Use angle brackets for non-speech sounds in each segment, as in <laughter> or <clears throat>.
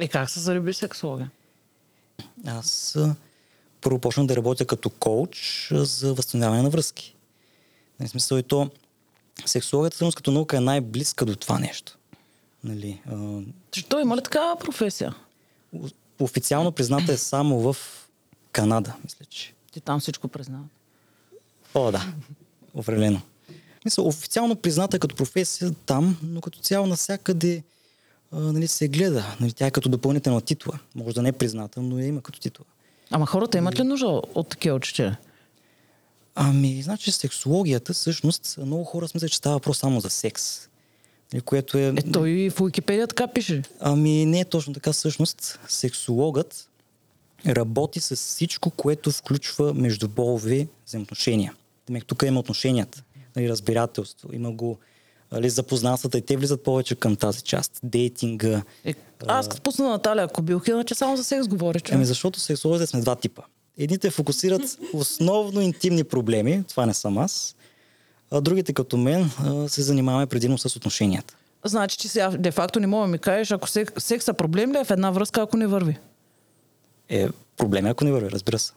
И как се зареби сексолога? Аз първо почнах да работя като коуч за възстановяване на връзки. В смисъл и то, сексологията всъщност като наука е най-близка до това нещо. Нали, а, Защо има ли такава професия? официално призната е само в Канада, мисля, че. Ти там всичко признават. О, да. Определено. Мисля, официално призната е като професия там, но като цяло навсякъде а, нали, се гледа. Нали, тя е като допълнителна титла. Може да не е призната, но я има като титла. Ама хората имат ли нужда от такива учителя? Ами, значи сексологията всъщност много хора смятат, че става въпрос само за секс. Нали, което е... Е, той и в Уикипедия така пише. Ами не е точно така. Всъщност сексологът работи с всичко, което включва междуполови взаимоотношения. Демек, тук има отношенията, нали, разбирателство, има го нали, запознанствата и те влизат повече към тази част. Дейтинга. Е, аз като пусна Наталия Кобилки, че само за секс говори, че. Ами защото сексологите сме два типа. Едните фокусират <laughs> основно интимни проблеми, това не съм аз, а другите като мен се занимаваме предимно с отношенията. Значи, че сега де-факто не мога да ми кажеш, ако секс, секса проблем ли е в една връзка, ако не върви? Е, проблеми ако не върви, разбира се.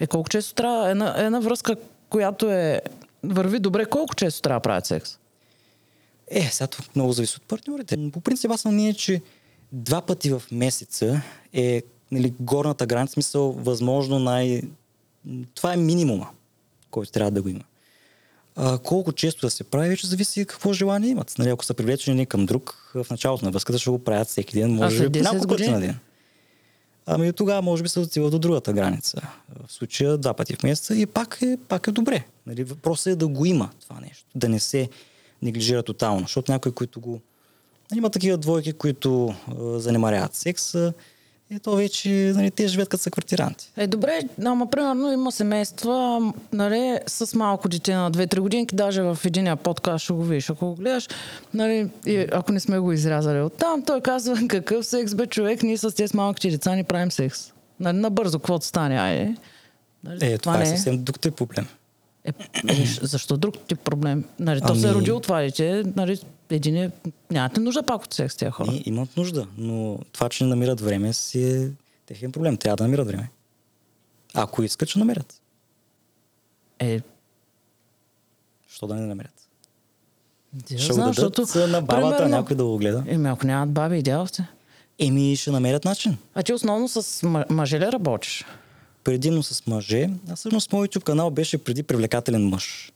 Е, колко често трябва една, една връзка, която е върви добре, колко често трябва да правят секс? Е, сега тук много зависи от партньорите. По принцип аз съм ние, че два пъти в месеца е нали, горната граница, смисъл възможно най... Това е минимума, който трябва да го има. А, колко често да се прави, вече зависи какво желание имат. Нали, ако са привлечени към друг, в началото на връзката ще го правят всеки ден, може би 10 няколко пъти на ден. Ами тогава може би се отива до другата граница. В случая два пъти в месеца и пак е, пак е добре. Нали, въпросът е да го има това нещо. Да не се неглижира тотално. Защото някои, които го... Има такива двойки, които а, занимаряват секса и то вече нали, те живеят като са квартиранти. Е, добре, ама примерно има семейства, нали, с малко дете на 2-3 годинки, даже в единия подкаст ще го видиш, ако го гледаш, нали, и ако не сме го изрязали от там, той казва, <laughs> какъв секс бе човек, ние с тези с малките деца ни правим секс. Нали, набързо, каквото стане, айде. Нали, Е, това, е съвсем друг тип проблем. Е, защо друг тип проблем? Нали, То се е Ами- родило това дете, нали, един е, нямате нужда пак от секс тези хора. И, имат нужда, но това, че не намират време, си е техен проблем. Трябва да намират време. Ако искат, ще намерят. Е, Що да не намерят? ти Ще го знам, дадат защото, на бабата, примерно- някой да го гледа. Еми, ако нямат баби и дядовци. Еми, ще намерят начин. А ти основно с мъже ли работиш? Предимно с мъже. А всъщност моят YouTube канал беше преди привлекателен мъж.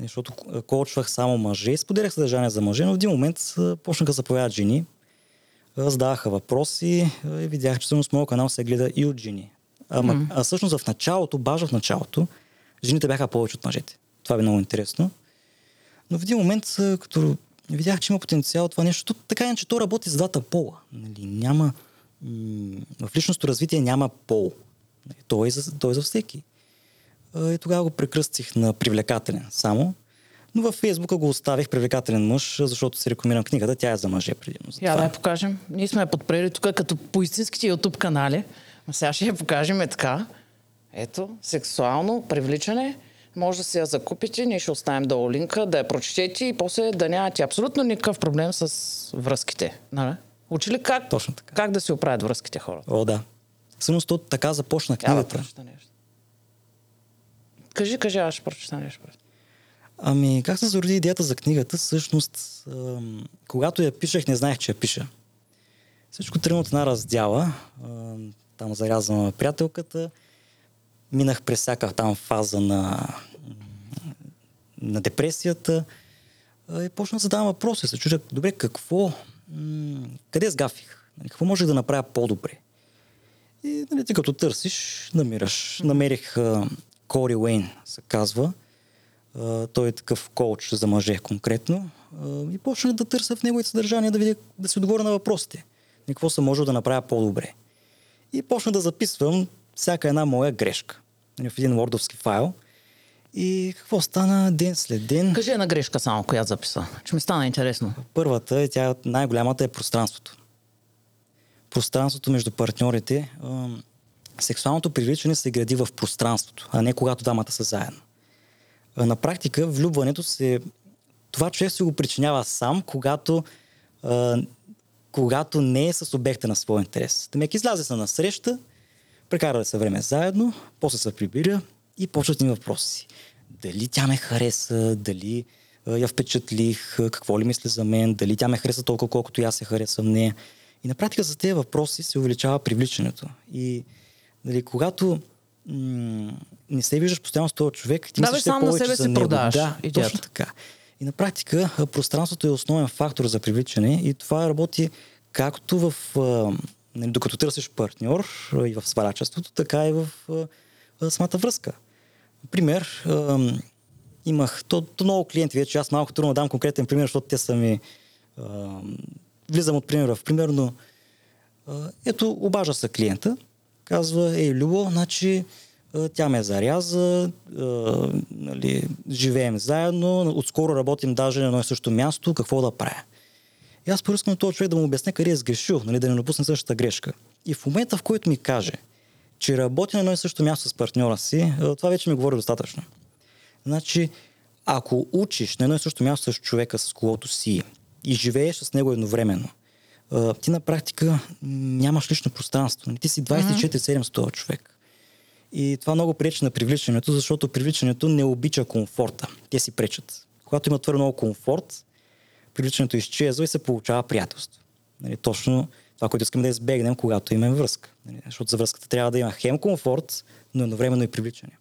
Защото ко- коучвах само мъже споделях съдържание за мъже, но в един момент почнаха да се появяват жени. Задаваха въпроси и видях, че всъщност моят канал се гледа и от жени. Ама, а всъщност в началото, баш в началото, жените бяха повече от мъжете. Това бе много интересно. Но в един момент, като видях, че има потенциал това нещо, така иначе то работи с двата пола. Нали, няма, м- в личностното развитие няма пол. Той, е за, той е за всеки. И тогава го прекръстих на привлекателен само. Но във Фейсбука го оставих привлекателен мъж, защото си рекламирам книгата. Тя е за мъже предимно. Я да я покажем. Ние сме я подпрели тук като по истинските YouTube канали. А сега ще я покажем е така. Ето, сексуално привличане. Може да си я закупите, ние ще оставим долу линка, да я прочетете и после да нямате абсолютно никакъв проблем с връзките. Нали? Учи ли как, Точно така. как да си оправят връзките хора? О, да. Всъщност то така започна книгата. прочета нещо. Кажи, кажи, аз ще прочета нещо. Ами, как се зароди идеята за книгата? Всъщност, ам, когато я пишех, не знаех, че я пиша. Всичко тръгна от една раздяла. Ам, там зарязвам приятелката. Минах през всяка там фаза на, на депресията. И почнах да задавам въпроси. Се чудя, добре, какво, м- къде сгафих? Нали, Какво можех да направя по-добре? И нали, ти като търсиш, намираш. Намерих а, Кори Уейн, се казва. А, той е такъв коуч за мъже конкретно. А, и почнах да търся в неговите съдържания да видя, да си отговоря на въпросите. И какво съм можел да направя по-добре. И почна да записвам всяка една моя грешка нали, в един вордовски файл. И какво стана ден след ден? Кажи една грешка само, която записа. Че ми стана интересно. Първата, е тя най-голямата е пространството. Пространството между партньорите. Сексуалното привличане се гради в пространството, а не когато дамата са заедно. На практика влюбването се... Това човек се го причинява сам, когато когато не е с обекта на своя интерес. Тамек излезе се на среща, прекарали се време заедно, после се прибира и почват ни въпроси. Дали тя ме хареса, дали я впечатлих, какво ли мисли за мен, дали тя ме хареса толкова, колкото аз се харесвам нея. И на практика за тези въпроси се увеличава привличането. И дали, когато м- не се виждаш постоянно с този човек, ти да, мислиш сам повече на себе за си него. продаваш Да, идеята. точно така. И на практика пространството е основен фактор за привличане и това работи както в, а, нали, докато търсиш партньор а, и в свалячеството, така и в а, самата връзка. Пример, имах то, то много клиенти вече, аз малко трудно дам конкретен пример, защото те са ми влизам от пример в пример, но ето обажа се клиента, казва, ей, Любо, значи тя ме заряза, а, нали, живеем заедно, отскоро работим даже на едно и също място, какво да правя? И аз поискам този човек да му обясня къде е сгрешил, нали, да не допусне същата грешка. И в момента, в който ми каже, че работи на едно и също място с партньора си, това вече ми говори достатъчно. Значи, ако учиш на едно и също място с човека, с когото си и живееш с него едновременно, ти на практика нямаш лично пространство. Нали, ти си 24-7 с този човек. И това много пречи на привличането, защото привличането не обича комфорта. Те си пречат. Когато има твърде много комфорт, привличането изчезва и се получава приятелство. Нали, точно това, което искаме да избегнем, когато имаме връзка. Нали, защото за връзката трябва да има хем комфорт, но едновременно и привличане.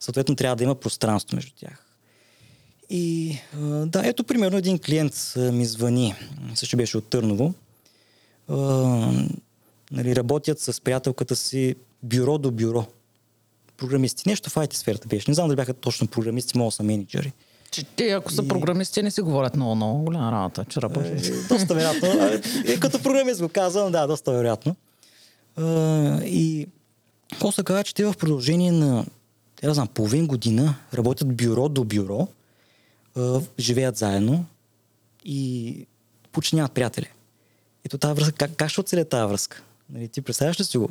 Съответно, трябва да има пространство между тях. И да, ето примерно един клиент ми звъни, също беше от Търново. А, нали, работят с приятелката си бюро до бюро. Програмисти. Нещо в IT сферата беше. Не знам дали бяха точно програмисти, мога са менеджери. Че те, ако са И- програмисти, не си говорят много, много голяма работа, че работят. Е, доста вероятно. Е, като програмист го казвам, да, доста вероятно. А, и се казва, че те в продължение на, да знам, половин година работят бюро до бюро, живеят заедно и почти нямат приятели. Ето тази връзка, как, как ще оцеле тази връзка? Нали, ти представяш ли си го?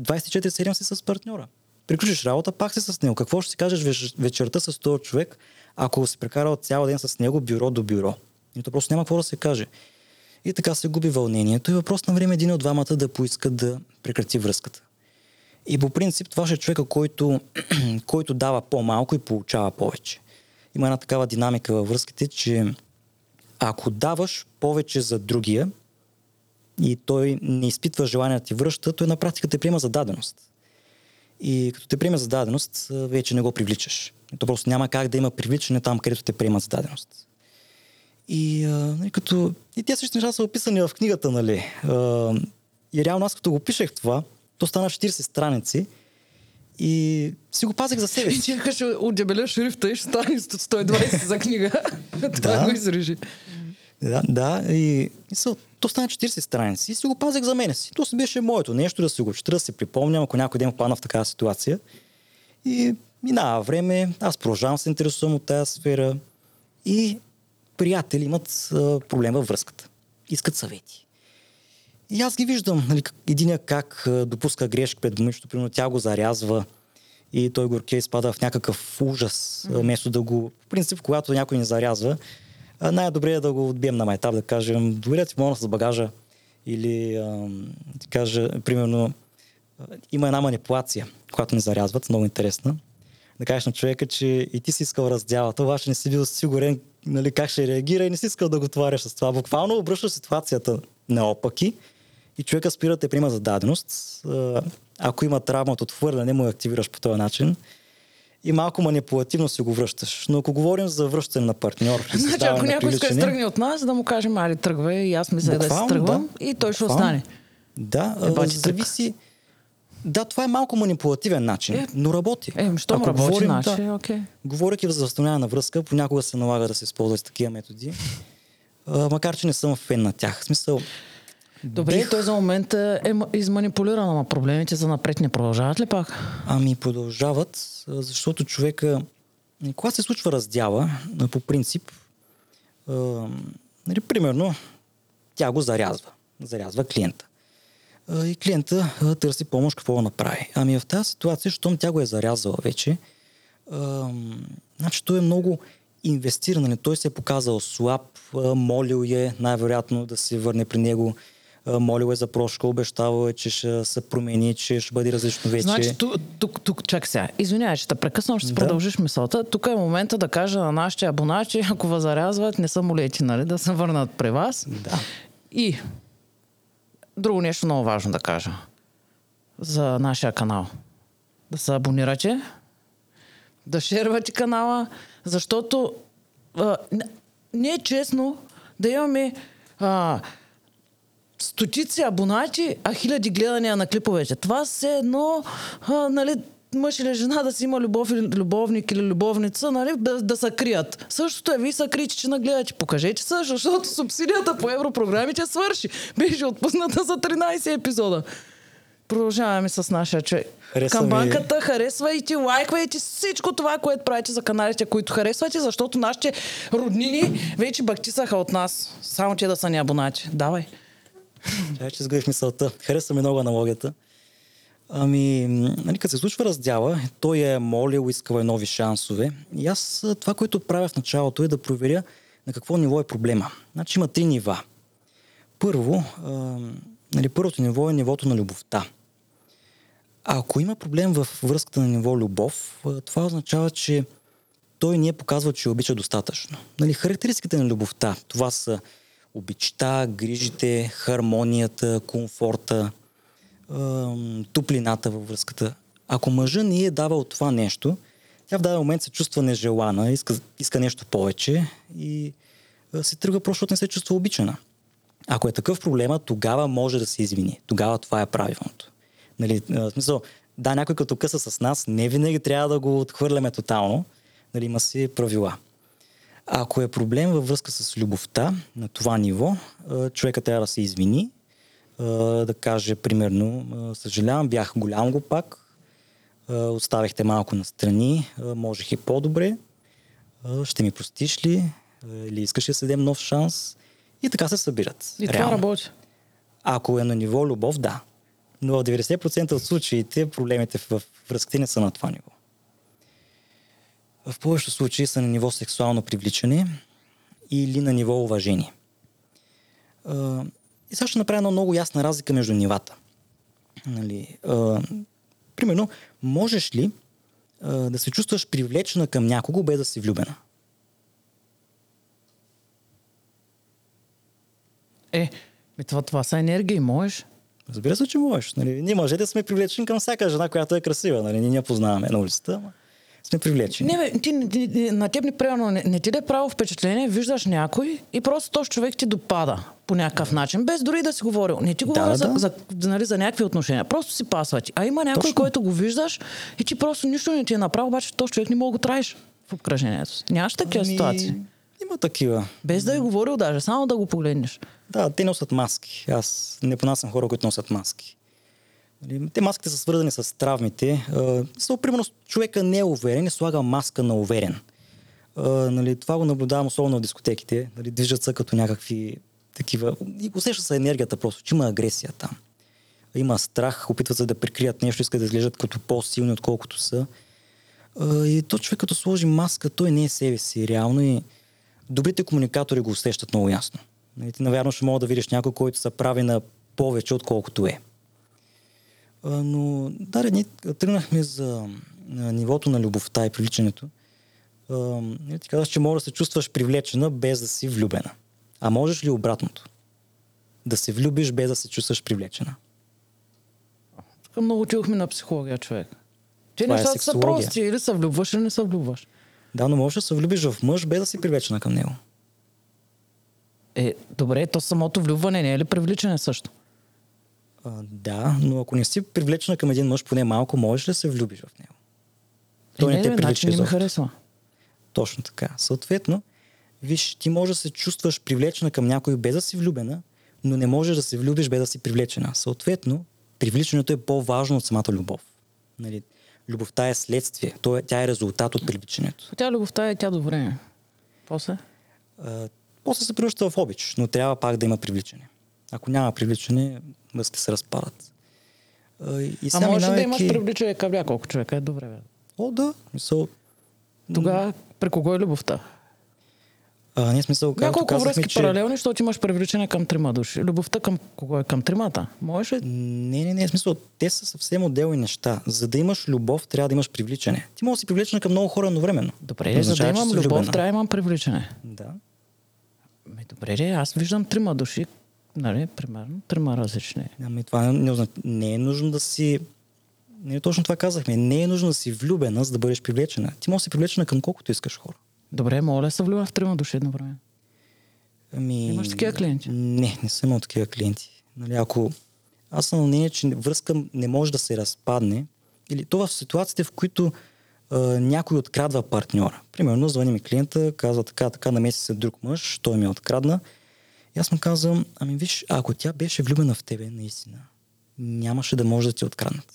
24-7 си с партньора. Приключиш работа, пак си с него. Какво ще си кажеш веч- вечерта с този човек, ако си прекарал цял ден с него бюро до бюро? И то просто няма какво да се каже. И така се губи вълнението и въпрос на време един от двамата да поиска да прекрати връзката. И по принцип това ще е човека, който, <clears throat> който дава по-малко и получава повече. Има една такава динамика във връзките, че ако даваш повече за другия и той не изпитва желание да ти връща, той на практика те приема за даденост. И като те приеме за даденост, вече не го привличаш. То просто няма как да има привличане там, където те приема за даденост. И, а, нали, като... и тези същи неща са описани в книгата, нали. И реално аз като го пишех това, то стана 40 страници и си го пазех за себе И си. ще отдебеля шрифта и ще стане 120 за книга. <laughs> Това го изрежи. Да, да и, и са, то стана 40 страници и си го пазех за мене си. То си беше моето нещо да си го чета, да си припомням, ако някой ден попадна в такава ситуация. И минава време, аз продължавам се интересувам от тази сфера и приятели имат а, проблем във връзката. Искат съвети. И аз ги виждам, нали, единия как допуска грешки пред момичето, примерно тя го зарязва и той горке изпада в някакъв ужас, mm-hmm. вместо да го... В принцип, когато някой ни зарязва, най-добре е да го отбием на майтап, да кажем, добре ти помогна с багажа или ам, кажа, примерно, има една манипулация, която ни зарязват, много интересна. Да кажеш на човека, че и ти си искал раздялата, обаче не си бил сигурен нали, как ще реагира и не си искал да го товариш с това. Буквално обръщаш ситуацията наопаки и човека спира да те приема за даденост. Ако има травма от отхвърляне, му я активираш по този начин и малко манипулативно си го връщаш. Но ако говорим за връщане на партньор, <laughs> Значи, ако някой иска да се тръгне от нас, да му кажем, али тръгвай, и аз мисля да Буквално, тръгвам, да. и той ще остане. Да, Е, а, бати тръг. зависи. Да, това е малко манипулативен начин, Е, но работи. Е, що Ако работи, говорим, значи, да, окей. Говоряки за възстановяване на връзка, понякога се налага да се използват такива методи. А, макар, че не съм фен на тях. В смисъл, Добре, бих- той за момента е изманипулиран, ама проблемите за напред не продължават ли пак? Ами продължават, защото човека, когато се случва раздяла, по принцип, нали, примерно, тя го зарязва. Зарязва клиента. И клиента търси помощ какво да направи. Ами в тази ситуация, щом тя го е зарязала вече, а, значи той е много инвестиран. Нали? Той се е показал слаб, молил е най-вероятно да се върне при него. А, молил е за прошка, обещавал е, че ще се промени, че ще бъде различно вече. Значи, тук, тук, тук чак сега. Извинявай, че те прекъсвам, ще Да. продължиш мисълта. Тук е момента да кажа на нашите абонати, ако възарязват, не са молети, нали, да се върнат при вас. Да. И друго нещо много важно да кажа за нашия канал. Да се абонирате, да шервате канала, защото а, не е честно да имаме а, стотици абонати, а хиляди гледания на клиповете. Това все едно, а, нали, мъж или жена да си има любов или любовник или любовница, нали, да, да се крият. Същото е, вие се кричи, че нагледате. Покажете се, защото субсидията по европрограмите свърши. Беше отпусната за 13 епизода. Продължаваме с нашия човек. Хареса Камбанката, харесвайте, лайквайте всичко това, което правите за каналите, които харесвате, защото нашите роднини вече бактисаха от нас. Само те да са ни абонати. Давай. Чай, че сгъдих мисълта. Хареса ми много аналогията. Ами, нали, като се случва раздяла, той е молил, искал е нови шансове. И аз това, което правя в началото е да проверя на какво ниво е проблема. Значи има три нива. Първо, а, нали, първото ниво е нивото на любовта. Ако има проблем в връзката на ниво любов, това означава, че той ни е показвал, че обича достатъчно. Нали, характеристиките на любовта, това са обичта, грижите, хармонията, комфорта, ам, топлината във връзката. Ако мъжа ни е давал това нещо, тя в даден момент се чувства нежелана, иска, иска нещо повече и се тръгва просто, защото не се чувства обичана. Ако е такъв проблема, тогава може да се извини. Тогава това е правилното. Нали, в смисъл, да, някой като къса с нас, не винаги трябва да го отхвърляме тотално. Нали, има си правила. Ако е проблем във връзка с любовта на това ниво, човека трябва да се извини, да каже примерно, съжалявам, бях голям го пак, оставихте малко настрани, можех и по-добре, ще ми простиш ли, или искаш да се дадем нов шанс? И така се събират. И това реално. работи. Ако е на ниво любов, да. Но в 90% от случаите проблемите в връзките не са на това ниво. В повечето случаи са на ниво сексуално привличане или на ниво уважение. И сега ще направя една много ясна разлика между нивата. Нали, а, примерно, можеш ли а, да се чувстваш привлечена към някого без да си влюбена? Е, ми това, това са енергии, можеш. Разбира се, че можеш. Нали? Ние мъжете сме привлечени към всяка жена, която е красива. Нали? Ние не я познаваме на улицата, ама сме привлечени. Не, бе, ти, на теб не, примерно, не, не ти да е право впечатление, виждаш някой и просто този човек ти допада по някакъв начин, без дори да си говорил. Не ти говоря да, за, да. за, за, нали, за някакви отношения. Просто си пасва ти. А има някой, Точно. който го виждаш и ти просто нищо не ти е направил, обаче този човек не мога да го траеш в обкръжението си. Нямаш такива ситуации. Има такива. Без да е говорил даже, само да го погледнеш. Да, те носят маски. Аз не понасям хора, които носят маски. Нали, Те маските са свързани с травмите. А, Са, примерно, човека не е уверен и слага маска на уверен. А, нали, това го наблюдавам особено в дискотеките. Нали, движат се като някакви такива... И усеща се енергията просто, че има агресия там. Има страх, опитват се да прикрият нещо, искат да изглеждат като по-силни, отколкото са. А, И то човек като сложи маска, той не е себе си реално и добрите комуникатори го усещат много ясно. Нали, Ти, навярно, ще мога да видиш някой, който се прави на повече, отколкото е. Но, да, ние тръгнахме за нивото на любовта и привличането. Нали, Ти казваш, че можеш да се чувстваш привлечена без да си влюбена. А можеш ли обратното? Да се влюбиш без да се чувстваш привлечена. Тук много чухме на психология, човек. Те Това е нещата са сексология. прости. Или се влюбваш, или не се влюбваш. Да, но можеш да се влюбиш в мъж без да си привлечена към него. Е, добре, то самото влюбване не е ли привличане също? А, да, но ако не си привлечена към един мъж поне малко, можеш да се влюбиш в него? Той е, не те привлича значи не ми харесва. Точно така. Съответно, виж, ти можеш да се чувстваш привлечена към някой без да си влюбена, но не можеш да се влюбиш без да си привлечена. Съответно, привличането е по-важно от самата любов. Нали, любовта е следствие, то е, тя е резултат от привличането. Тя любовта е тя до време. После? А, после се превръща в обич, но трябва пак да има привличане. Ако няма привличане, връзки се разпадат. А, и А може да имаш привличане към няколко човека. Е добре, бе. О, да. Мисъл, Тогава при кого е любовта? А, ние смисъл, Няколко казахме, връзки че... паралелни, защото имаш привличане към трима души. Любовта към кого е? Към тримата. Можеш ли? Не, не, не, в смисъл, те са съвсем отделни неща. За да имаш любов, трябва да имаш привличане. Ти можеш да си привлечена към много хора едновременно. Добре, Не за да имам любов, влюбена. трябва да имам привличане. Да. Ами, добре, аз виждам трима души, нали, примерно, трима различни. Ами това не, не е нужно да си... Не точно това казахме. Не е нужно да си влюбена, за да бъдеш привлечена. Ти можеш да си привлечена към колкото искаш хора. Добре, мога ли да се влюбя в трима души едновременно? Ами... Имаш такива клиенти? Не, не съм имал такива клиенти. Нали, ако аз съм на мнение, че връзка не може да се разпадне, или то в ситуациите, в които а, някой открадва партньора. Примерно, звъни ми клиента, казва така, така, намеси се друг мъж, той ми е открадна. И аз му казвам, ами виж, ако тя беше влюбена в тебе, наистина, нямаше да може да ти откраднат.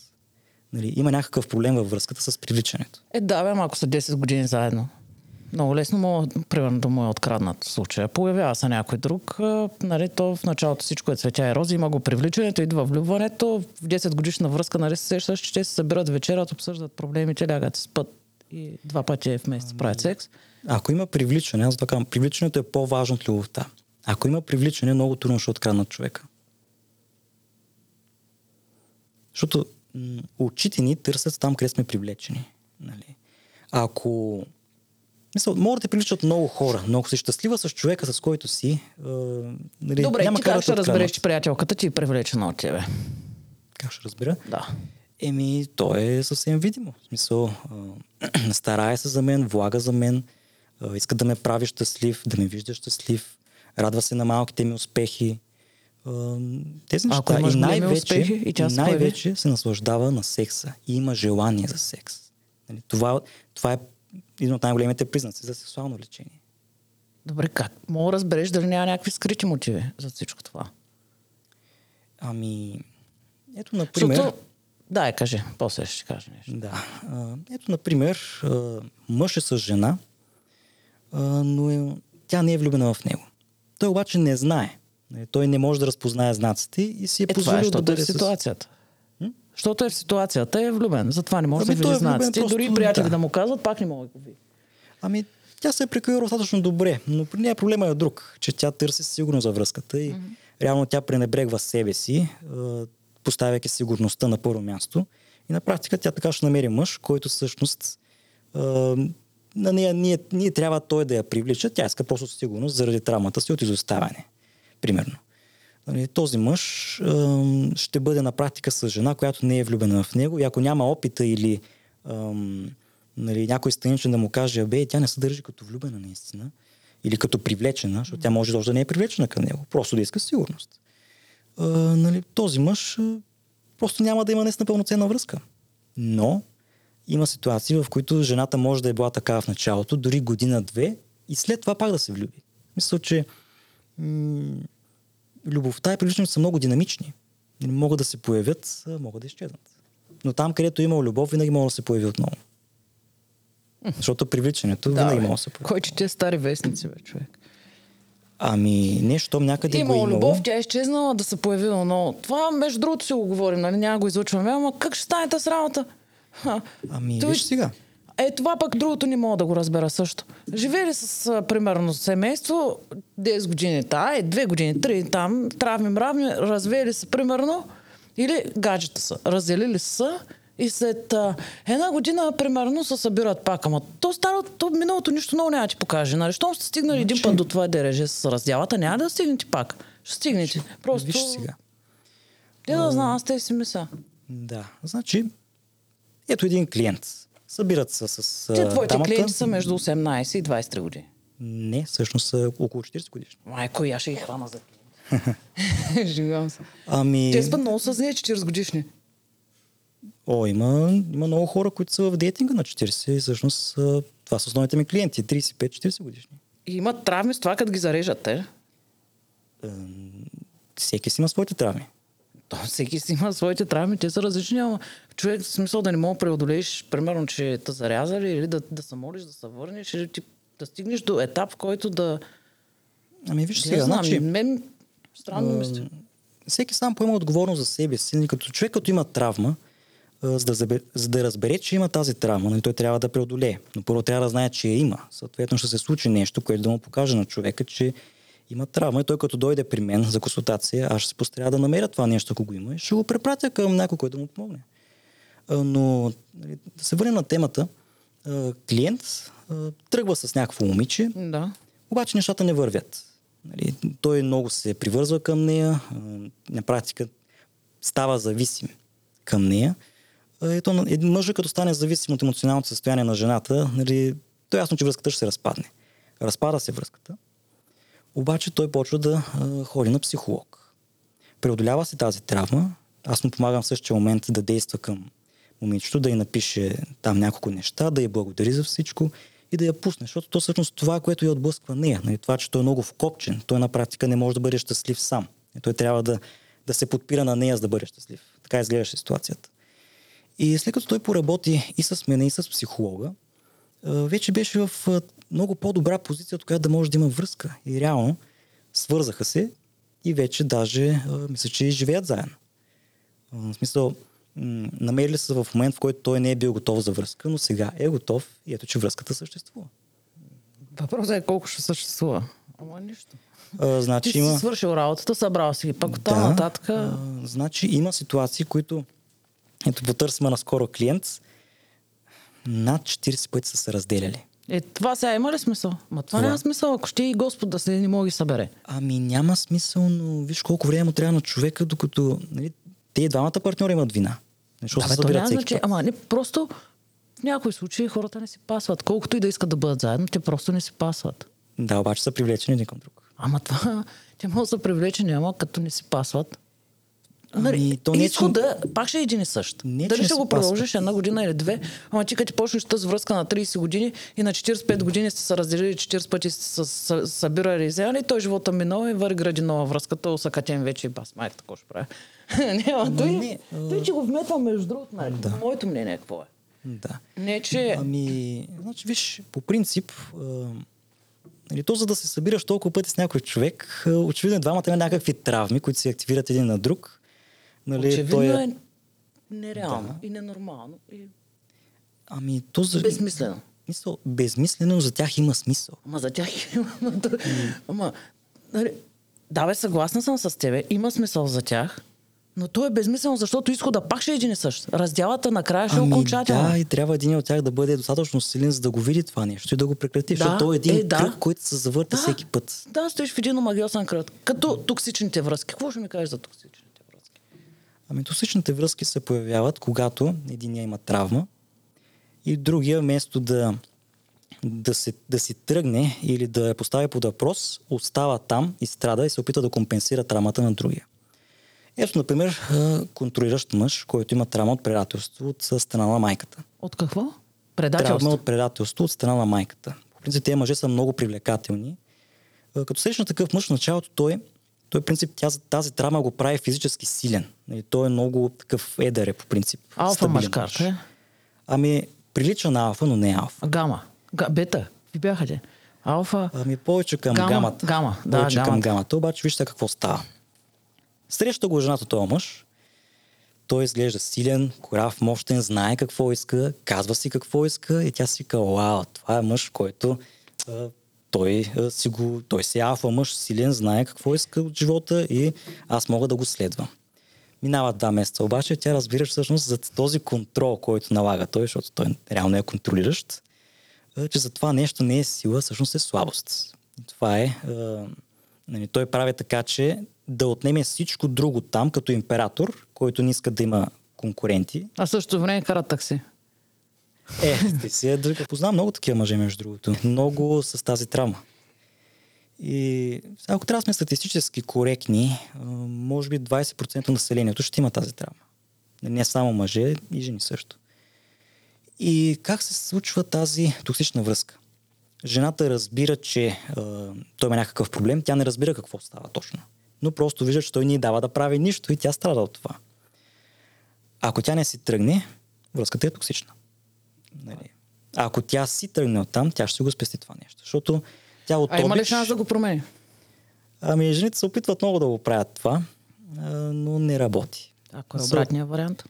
Нали, има някакъв проблем във връзката с привличането. Е, да, бе, ако са 10 години заедно. Много лесно мога, примерно, да му е откраднат случая. Появява се някой друг, нали, то в началото всичко е цветя и рози, има го привличането, идва влюбването, в 10 годишна връзка, нали, се сещаш, че те се събират вечерят, обсъждат проблемите, лягат, спът и два пъти в месец правят секс. Ако има привличане, аз казвам, привличането е по-важно от любовта. Ако има привличане, много трудно ще откраднат човека. Защото м- очите ни търсят там, къде сме привлечени. Нали? Ако... Мисъл, могат да те привличат много хора, но ако си щастлива с човека, с който си, е, нали, Добре, няма ти как да ще разбереш, че приятелката ти е привлечена от тебе? Как ще разбера? Да. Еми, то е съвсем видимо. В смисъл, а, <clears throat> старае се за мен, влага за мен, а, иска да ме прави щастлив, да ме вижда щастлив, радва се на малките ми успехи. Тези А ако неща. имаш И най-вече, успехи и появи? най-вече се наслаждава на секса и има желание за секс. Нали, Това, това е един от най-големите признаци за сексуално влечение. Добре, как? Мога да разбереш дали няма някакви скрити мотиви за всичко това. Ами, ето, например... Защото... Да, е, кажи. После ще кажа нещо. Да. Ето, например, мъж е с жена, но е, тя не е влюбена в него. Той обаче не знае. Нали, Той не може да разпознае знаците и си е, Е, е, позволил да защото е бъде в с... ситуацията. Защото е в ситуацията, е влюбен. Затова не може Ами да види е знаците. просто, Дори приятели да. да. му казват, пак не мога да го види. Ами, тя се е прекъила достатъчно добре, но при нея проблема е друг, че тя търси сигурност за връзката и mm-hmm. реално тя пренебрегва себе си, поставяйки сигурността на първо място. И на практика тя така ще намери мъж, който всъщност на нея, ние, ние трябва той да я привлича. Тя иска просто сигурност заради травмата си от изоставяне. Примерно. Нали, Този мъж ам, ще бъде на практика с жена, която не е влюбена в него и ако няма опита или ам, нали, някой страничен да му каже, бе, тя не се държи като влюбена наистина или като привлечена, защото тя може да не е привлечена към него, просто да иска сигурност. А, нали, този мъж просто няма да има наистина пълноценна връзка. Но има ситуации, в които жената може да е била такава в началото, дори година-две и след това пак да се влюби. Мисля, че м- любовта и привличането са много динамични. Могат да се появят, могат да изчезнат. Но там, където има любов, винаги може да се появи отново. Защото привличането винаги бе. може да се появи. Кой чете стари вестници, бе, човек? Ами, нещо някъде го е Имало любов, тя е изчезнала да се появила, но това между другото си го говорим, нали? Няма го излъчваме, ама как ще стане тази работа? Ха. Ами, Той- виж сега. Е, това пък другото не мога да го разбера също. Живели с, а, примерно, семейство, 10 години та, е, 2 години, 3 там, травми, мравми, развели се, примерно, или гаджета са, разделили са и след а, една година, примерно, се събират пак. Ама то стара, то миналото нищо много няма ти покаже. Нали? Щом сте стигнали един Значи- път до това дереже с раздялата, няма да стигнете пак. Ще стигнете. Просто... Виж сега. Те да знам, аз те си мисля. Да, значи, ето един клиент. Събират се с Те твоите дамата. клиенти са между 18 и 23 години. Не, всъщност са около 40 годишни. Майко, я ще ги хвана за <laughs> Живявам се. Ами, Те спът много са зле 40 годишни. о, има, има много хора, които са в дейтинга на 40 и всъщност това са основните ми клиенти, 35-40 годишни. И имат травми с това, като ги зарежат те. Всеки си има своите травми. То всеки си има своите травми, те са различни, ама човек в смисъл да не мога да преодолееш, примерно, че те зарязали или да, да се молиш, да се върнеш, или ти, да стигнеш до етап, в който да... Ами виж сега, знам, значи, мен странно мисля. всеки сам поема отговорност за себе си. Нали, Като човек, като има травма, за, да, за да разбере, че има тази травма, нали, той трябва да преодолее. Но първо трябва да знае, че я има. Съответно ще се случи нещо, което да му покаже на човека, че има травма и той като дойде при мен за консултация, аз ще се постаря да намеря това нещо, ако го има и ще го препратя към някой, който да му помогне. Но нали, да се върнем на темата. Клиент тръгва с някакво момиче, Да. обаче нещата не вървят. Нали, той много се привързва към нея, на практика става зависим към нея. Ето, на- един мъж, като стане зависим от емоционалното състояние на жената, нали, то е ясно, че връзката ще се разпадне. Разпада се връзката. Обаче той почва да а, ходи на психолог. Преодолява се тази травма. Аз му помагам в същия момент да действа към момичето, да й напише там няколко неща, да я благодари за всичко и да я пусне, защото то всъщност това, което я отблъсква нея, нали, това, че той е много вкопчен, той на практика не може да бъде щастлив сам. И той трябва да, да се подпира на нея, за да бъде щастлив. Така изглеждаше ситуацията. И след като той поработи и с мен, и с психолога, вече беше в много по-добра позиция, от която да може да има връзка. И реално свързаха се и вече даже мисля, че живеят заедно. В смисъл, намерили се в момент, в който той не е бил готов за връзка, но сега е готов и ето, че връзката съществува. Въпросът е колко ще съществува. Ама нищо. А, Ти значи си има... свършил работата, събрал си ги. Пък от там нататък... а, значи има ситуации, които... Ето, потърсиме наскоро клиент, над 40 пъти са се разделяли. Е, това сега има ли смисъл? Ма това Това. няма смисъл, ако ще и Господ да се не мога ги събере. Ами няма смисъл, но виж колко време му трябва на човека, докато нали, те двамата партньори имат вина. Защо Да, се бе, няма път? Ама не, просто в някои случаи хората не си пасват. Колкото и да искат да бъдат заедно, те просто не си пасват. Да, обаче са привлечени един към друг. Ама това, <laughs> те могат да са привлечени, ама като не си пасват. Нали, Ами, то не е, че- изхода пак ще е един и същ. Не, че Дали ще го продължиш една година или две, ама ти като ти почнеш тази връзка на 30 години и на 45 години сте се разделили, 40 пъти сте се събирали и той живота минал и вър гради нова връзка, той усъкатен вече и бас, майка, какво ще прави. <laughs> не, ама той, не, той, че го вметва между другото, нали? Да. Моето мнение какво е? Да. Не, че... Ами, значи, виж, по принцип, нали, то за да се събираш толкова пъти с някой човек, очевидно двамата има някакви травми, които се активират един на друг. Нали, Очевидно той е нереално и ненормално и Ами, то за... безсмислено. Мисъл, безмислено, но за тях има смисъл. Ама за тях <laughs> има. Ама, да- ама нали, да, бе, съгласна съм с тебе. Има смисъл за тях. Но то е безмислено, защото изхода пак ще е един и същ. Разделата накрая ще е окончателно. да, и трябва един от тях да бъде достатъчно силен, за да го види това нещо и да го прекрати. Да, защото то е един е, да. кръг, който се завърта Да. всеки път. Да, стоиш в един омагиосен кръг. Като токсичните връзки. Какво ще ми кажеш за токсичните връзки? Ами токсичните връзки се появяват, когато единия има травма и другия вместо да, да, се, да си тръгне или да я постави под въпрос, остава там и страда и се опита да компенсира травмата на другия. Ето, например, контролиращ мъж, който има травма от предателство от страна на майката. От какво? Травма Предателство. от предателство от страна на майката. По принцип, тези мъже са много привлекателни. Като срещна такъв мъж в началото, той, той принцип, тя, тази травма го прави физически силен. Нали, Той е много такъв едър е по принцип. Алфа мъжкар, е? Ами, прилича на алфа, но не е алфа. Гама. Га, бета. Ви бяха те. Алфа. Ами повече към Гама, гамата. гама, да, повече към гамата. гамата. Обаче вижте какво става. Среща го жената този мъж. Той изглежда силен, корав, мощен, знае какво иска, казва си какво иска и тя си казва, вау, това е мъж, който той, си го, той си е алфа мъж, силен, знае какво иска от живота и аз мога да го следвам. Минават два месеца, обаче тя разбира всъщност за този контрол, който налага той, защото той реално е контролиращ, че за това нещо не е сила, всъщност е слабост. Това е, нали, той прави така, че да отнеме всичко друго там, като император, който не иска да има конкуренти. А също време кара такси. Е, ти си е друг. Познавам много такива мъже, между другото. Много с тази травма. И ако трябва да сме статистически коректни, може би 20% от населението ще има тази травма. Не само мъже, и жени също. И как се случва тази токсична връзка? Жената разбира, че а, той има някакъв проблем, тя не разбира какво става точно. Но просто вижда, че той не дава да прави нищо и тя страда от това. Ако тя не си тръгне, връзката е токсична. Нали? А ако тя си тръгне от там, тя ще го спести това нещо. Защото тя от А има ли шанс да го промени? Ами жените се опитват много да го правят това, но не работи. Ако е обратния вариант.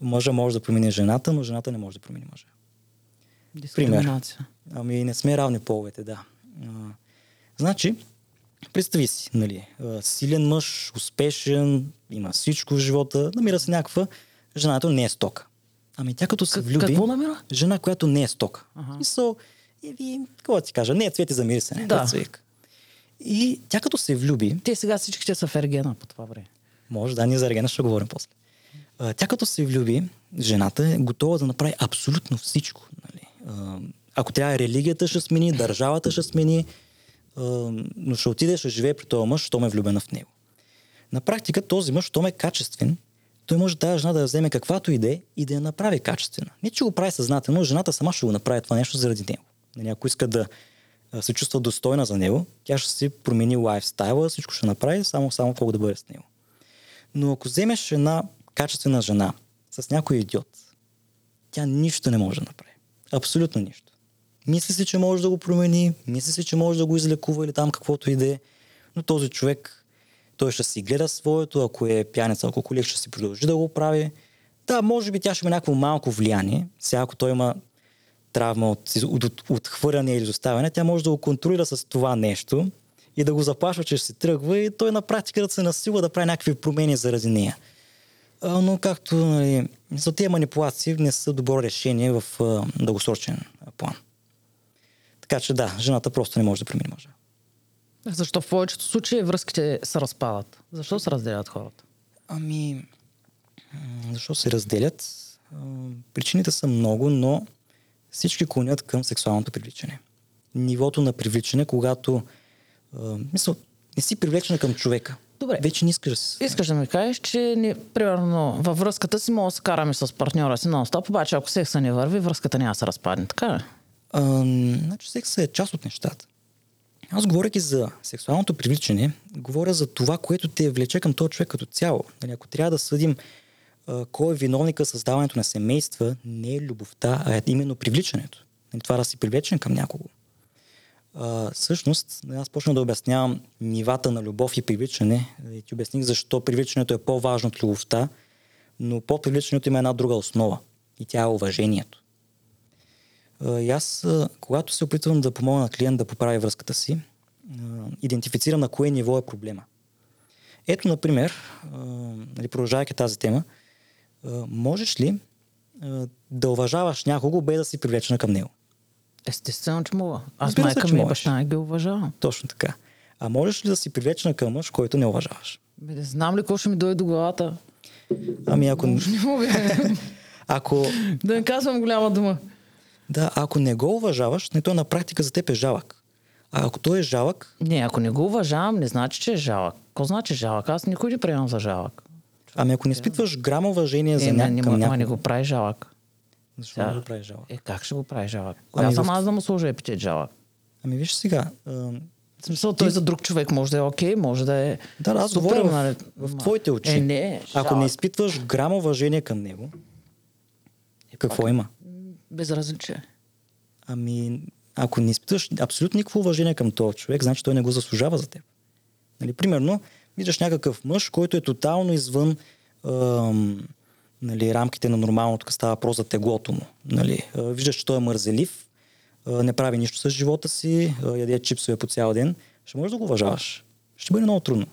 Мъжа може да промени жената, но жената не може да промени мъжа. Дискриминация. Ами не сме равни половете, да. А, значи, представи си, нали, силен мъж, успешен, има всичко в живота, намира се някаква жената не е стока. Ами тя като се влюби... какво намира? Жена, която не е стока. Ага. И со, и ви, какво да ти кажа, не е цвети за мирисене. Да. дето се вика. И тя като се влюби, Те сега всичките са в Ергена по това време. може да, ние за Регена ще говорим после. А, тя като се влюби, жената е готова да направи абсолютно всичко. Нали? А, ако трябва религията ще смени, държавата ще смени, а, но ще отиде, ще живее при този мъж, що ме е влюбена в него. На практика този мъж, що ме е качествен, той може тази жена да вземе каквато иде и да я направи качествена. Не, че го прави съзнателно, жената сама ще го направи това нещо заради него. Нали, ако иска да се чувства достойна за него, тя ще си промени лайфстайла, всичко ще направи, само, само колко да бъде с него. Но ако вземеш една качествена жена с някой идиот, тя нищо не може да направи. Абсолютно нищо. Мисли си, че може да го промени, мисли си, че може да го излекува или там каквото и да е, но този човек, той ще си гледа своето, ако е пияница, ако колик, ще си продължи да го прави. Да, може би тя ще има някакво малко влияние. Сега, ако той има травма от, от, от отхвърляне или изоставяне, тя може да го контролира с това нещо и да го заплашва, че ще се тръгва и той на практика да се насилва да прави някакви промени заради нея. Но както нали, за тези манипулации не са добро решение в дългосрочен план. Така че да, жената просто не може да премини мъжа. Защо в повечето случаи връзките се разпадат? Защо се разделят хората? Ами, защо се разделят? Причините са много, но всички клонят към сексуалното привличане. Нивото на привличане, когато мисъл, не си привлечена към човека. Добре. Вече не искаш да си. Искаш да ми кажеш, че ни, примерно във връзката си мога да се караме с партньора си нон-стоп, обаче ако секса не върви, връзката няма да се разпадне. Така ли? Значи секса е част от нещата. Аз говоряки за сексуалното привличане, говоря за това, което те влече към този човек като цяло. Нали, ако трябва да съдим а, кой е виновника създаването на семейства, не е любовта, а е именно привличането. Нали, това да си привлечен към някого. А, всъщност, нали, аз почна да обяснявам нивата на любов и привличане и ти обясних защо привличането е по-важно от любовта, но под привличането има една друга основа и тя е уважението. И аз, когато се опитвам да помогна на клиент да поправи връзката си, идентифицирам на кое ниво е проблема. Ето, например, нали, продължавайки тази тема, можеш ли да уважаваш някого без да си привлечена към него? Естествено, че мога. Аз Разбира се, майка че ми и баща ми ги уважавам. Точно така. А можеш ли да си привлечена към мъж, който не уважаваш? Бе, Не знам ли какво ще ми дойде до главата. Ами ако, Не мога. <laughs> ако, да не казвам голяма дума. Да, ако не го уважаваш, не той на практика за теб е жалък. А ако той е жалък, Не, ако не го уважавам, не значи, че е жалък. Какво значи жалък? Аз никой не приемам за жалък. ами ако не изпитваш грам уважение за Е, не, ня... не, към ма не го прави жалък. защо Сега- не го прави жалък? Е, как ще го прави жалък? Коя Ами съм в- аз да му сложа епитет жалък? Ами виж сега, В смисъл, той за друг човек може да е окей, може да е Да, да, аз супер, говоря в, нали? в Ма- твоите очи. Е, не, Ако не изпитваш грам уважение към него, какво има? Безразличие. Ами, ако не изпитваш абсолютно никакво уважение към този човек, значи той не го заслужава за теб. Нали, примерно, виждаш някакъв мъж, който е тотално извън ам, нали, рамките на нормалното, като става въпрос за теглото му. Нали. Виждаш, че той е мързелив, не прави нищо с живота си, яде чипсове по цял ден. Ще можеш да го уважаваш. Ще бъде много трудно.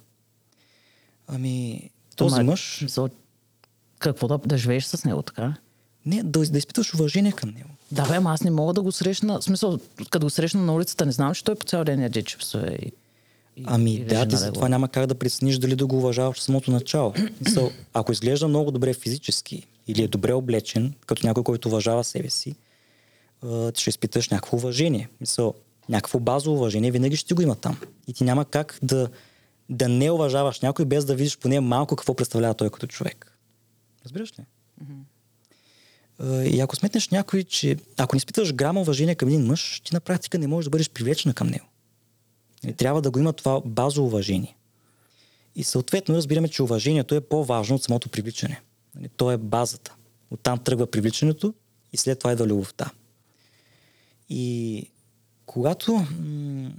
Ами, този Ама, мъж... какво да, да живееш с него, така? Не, да, да изпитваш уважение към него. Да, бе, ама аз не мога да го срещна. В смисъл, като го срещна на улицата, не знам, че той по цял ден яде чипсове. И, и, Ами и да, ти за това няма как да прецениш дали да го уважаваш от самото начало. Мисъл, ако изглежда много добре физически или е добре облечен, като някой, който уважава себе си, ти ще изпиташ някакво уважение. Мисъл, някакво базово уважение винаги ще го има там. И ти няма как да, да не уважаваш някой, без да видиш поне малко какво представлява той като човек. Разбираш ли? А, И ако сметнеш някой, че ако не изпитваш грама уважение към един мъж, ти на практика не можеш да бъдеш привлечена към него. Нали, Трябва да го има това базово уважение. И съответно разбираме, че уважението е по-важно от самото привличане. Нали, То е базата. Оттам тръгва привличането и след това идва любовта. И когато м-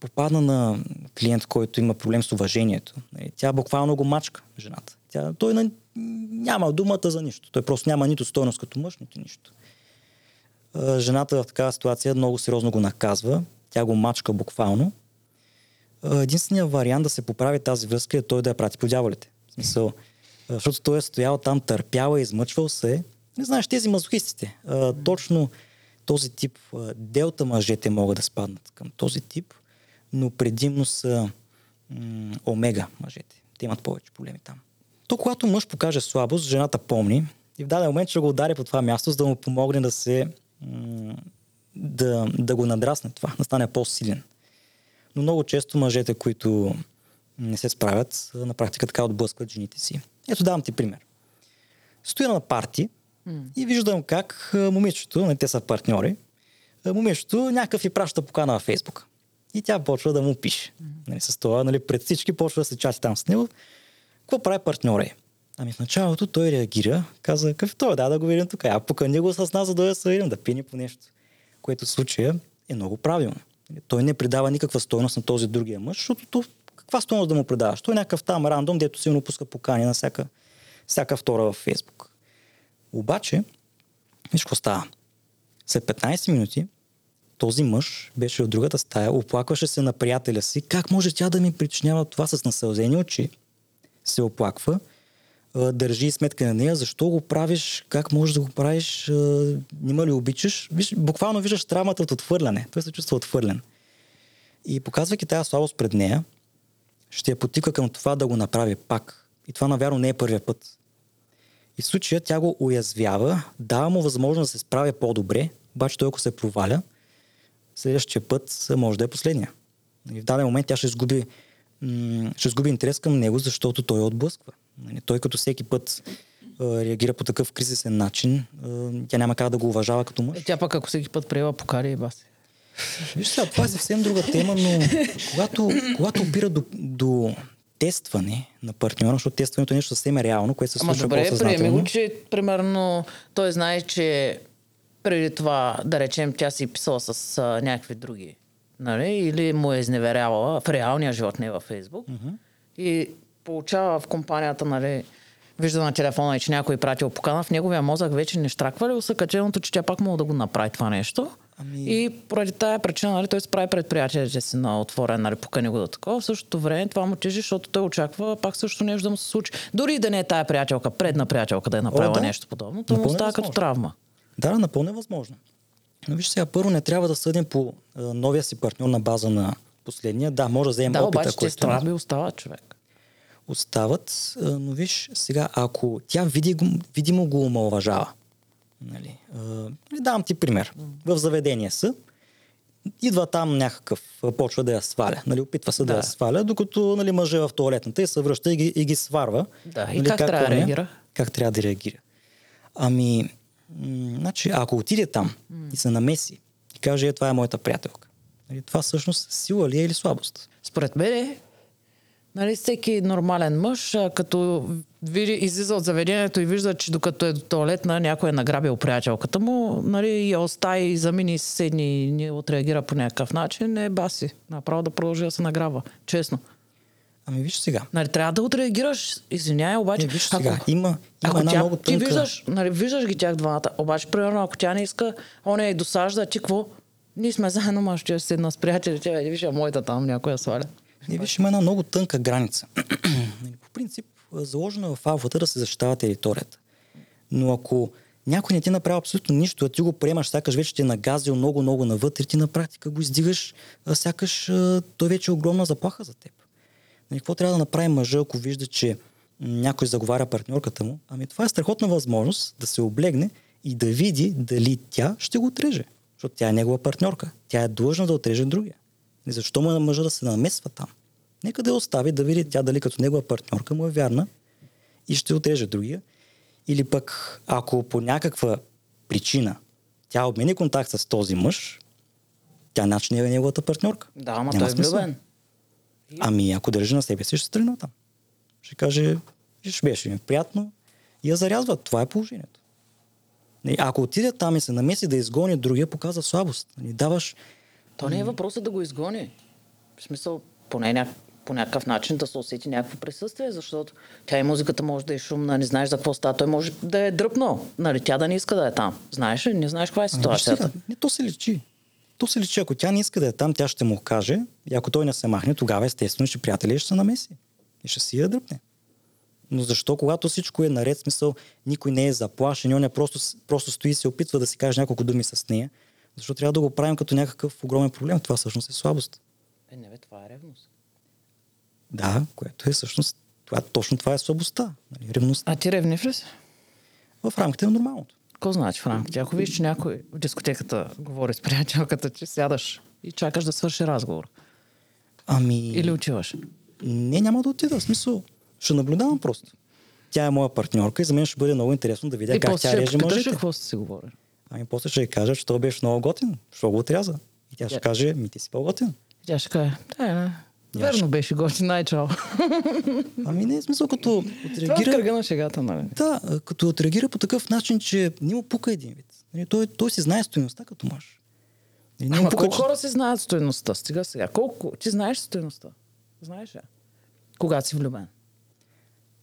попадна на клиент, който има проблем с уважението, нали, тя буквално го мачка, жената. Тя, той на, няма думата за нищо. Той просто няма нито стойност като мъж, нито нищо. Жената в такава ситуация много сериозно го наказва. Тя го мачка буквално. Единственият вариант да се поправи тази връзка е той да я прати по дяволите. В смисъл, защото той е стоял там, търпял и измъчвал се. Не знаеш, тези мазохистите. Точно този тип делта мъжете могат да спаднат към този тип, но предимно са омега мъжете. Те имат повече проблеми там. То, когато мъж покаже слабост, жената помни и в даден момент ще го удари по това място, за да му помогне да се да, да го надрасне това, да стане по-силен. Но много често мъжете, които не се справят, на практика така отблъскват жените си. Ето давам ти пример. Стоя на парти mm. и виждам как момичето, не те са партньори, момичето някакъв и праща покана във Фейсбук. И тя почва да му пише. Mm. Нали, с това, нали, пред всички почва да се чати там с него. Какво прави партньори? Ами в началото той реагира, каза, какъв той, да, да го видим тук. А покани го с нас, за да се видим, да пини по нещо. Което в случая е много правилно. Нали, той не придава никаква стойност на този другия мъж, защото то, каква стойност да му предаваш? Той е някакъв там рандом, дето си му пуска покани на всяка, всяка втора във Фейсбук. Обаче, виж какво става. След 15 минути този мъж беше от другата стая, оплакваше се на приятеля си. Как може тя да ми причинява това с насълзени очи? Се оплаква, държи сметка на нея, защо го правиш, как можеш да го правиш, нима ли обичаш. Виж, буквално виждаш травмата от отвърляне. Той се чувства отвърлен. И показвайки тази слабост пред нея, ще я потика към това да го направи пак. И това, навярно, не е първия път. И в случая тя го уязвява, дава му възможност да се справя по-добре, обаче той ако се проваля, следващия път може да е последния. И в даден момент тя ще ще сгуби интерес към него, защото той отблъсква. Нали, той като всеки път реагира по такъв кризисен начин, тя няма как да го уважава като мъж. Е, тя пък ако всеки път приема покари, баси. Виж сега, това е съвсем друга тема, но когато, когато опира до, до тестване на партньора, защото тестването е нещо съвсем е реално, което се случва Ама добре, приеми го, че примерно той знае, че преди това, да речем, тя си писала с а, някакви други, нали? или му е изневерявала в реалния живот, не във Фейсбук. Uh-huh. И получава в компанията, нали, вижда на телефона и че някой е пратил покана, в неговия мозък вече не штраква ли усъкаченото, че тя пак мога да го направи това нещо. Ами... И поради тая причина, нали, той се прави пред приятелите си на отворен, нали, покани го да такова. В същото време това му тежи, защото той очаква пак също нещо да му се случи. Дори да не е тая приятелка, предна приятелка да е направила О, да. нещо подобно, то му става като травма. Да, напълно е възможно. Но виж сега, първо не трябва да съдим по а, новия си партньор на база на последния. Да, може да вземем да, опита, обаче който... страби остава човек. Остават, а, но виж сега, ако тя види, видимо го омалважава, нали, а, давам ти пример. В заведение са, идва там някакъв, почва да я сваля, нали, опитва се да, да я сваля, докато нали, мъже в туалетната и се връща и ги, и ги сварва. Да, нали, и как, как трябва да реагира? Как трябва да реагира? Ами, значи, ако отиде там и се намеси и каже, е, това е моята приятелка, нали, това всъщност сила ли е или слабост? Според мен е, нали, всеки нормален мъж, като види, излиза от заведението и вижда, че докато е до туалетна, някой е награбил приятелката му, нали, я остави и замини седни и не отреагира по някакъв начин, не баси. Направо да продължи да се награва. Честно. Ами виж сега. Нали, трябва да отреагираш. Извинявай, обаче. Не, виж сега. Ако, има, има ако една тя, много тънка... Ти виждаш, нали, виждаш ги тях двамата. Обаче, примерно, ако тя не иска, он е досажда, ти какво? Ние сме заедно, ма ще седна с приятелите. Виж, моята там някоя сваля. Не, виж, има една много тънка граница. <clears throat> Нали, по принцип, заложено е в алфата да се защитава територията. Но ако някой не ти направи абсолютно нищо, а ти го приемаш, сякаш вече ти е нагазил много-много навътре, ти на практика го издигаш, сякаш той вече е огромна заплаха за теб. Нали, какво трябва да направи мъжа, ако вижда, че някой заговаря партньорката му? Ами това е страхотна възможност да се облегне и да види дали тя ще го отреже. Защото тя е негова партньорка. Тя е длъжна да отреже другия. И защо му е на мъжа да се намесва там? Нека да я остави да види тя дали като негова партньорка му е вярна и ще отреже другия. Или пък, ако по някаква причина тя обмени контакт с този мъж, тя начин е неговата партньорка. Да, ама той е влюбен. Ами, ако държи на себе си, ще тръгне там. Ще каже, ще беше ми приятно и я зарязва. Това е положението. Ако отиде там и се намеси да изгони другия, показва слабост. Ни даваш... То не е въпросът да го изгони. В смисъл, поне, ня... по някакъв начин да се усети някакво присъствие, защото тя и музиката може да е шумна, не знаеш за какво става, той може да е дръпнал, нали, тя да не иска да е там. Знаеш ли, не знаеш каква е ситуацията. Ами, не, то се личи. То се личи, ако тя не иска да е там, тя ще му каже и ако той не се махне, тогава естествено, че приятели ще се намеси и ще си я дръпне. Но защо, когато всичко е наред, смисъл, никой не е заплашен, он е просто, просто стои и се опитва да си каже няколко думи с нея, защо трябва да го правим като някакъв огромен проблем? Това всъщност е слабост. Е, не бе, това е ревност. Да, което е всъщност, това, точно това е слабостта. Нали, ревност. А ти ревнив ли си? В рамките на нормалното. Какво значи в рамките? Ако виж, че някой в дискотеката говори с приятелката, че сядаш и чакаш да свърши разговор. Ами... Или отиваш? Не, няма да отида. В смисъл, ще наблюдавам просто. Тя е моя партньорка и за мен ще бъде много интересно да видя и как тя реже мъжете. какво сте си говорили? Ами после ще кажа, че той беше много готин. Що го отряза? И тя ще Yeah. каже, ми ти си по-готин. Тя ще каже, да, не. Я Верно беше готин, най-чао. <laughs> Ами не, в смисъл като Това е отреагира... кръга на шегата, нали? Да, като отреагира по такъв начин, че не му пука един вид. Нали, Той, той си знае стоеността като мъж. Нали, Ама пука, колко че- хора си знаят стоеността? Стига сега. Колко? Ти знаеш стоеността? Знаеш ли? Когато си влюбен.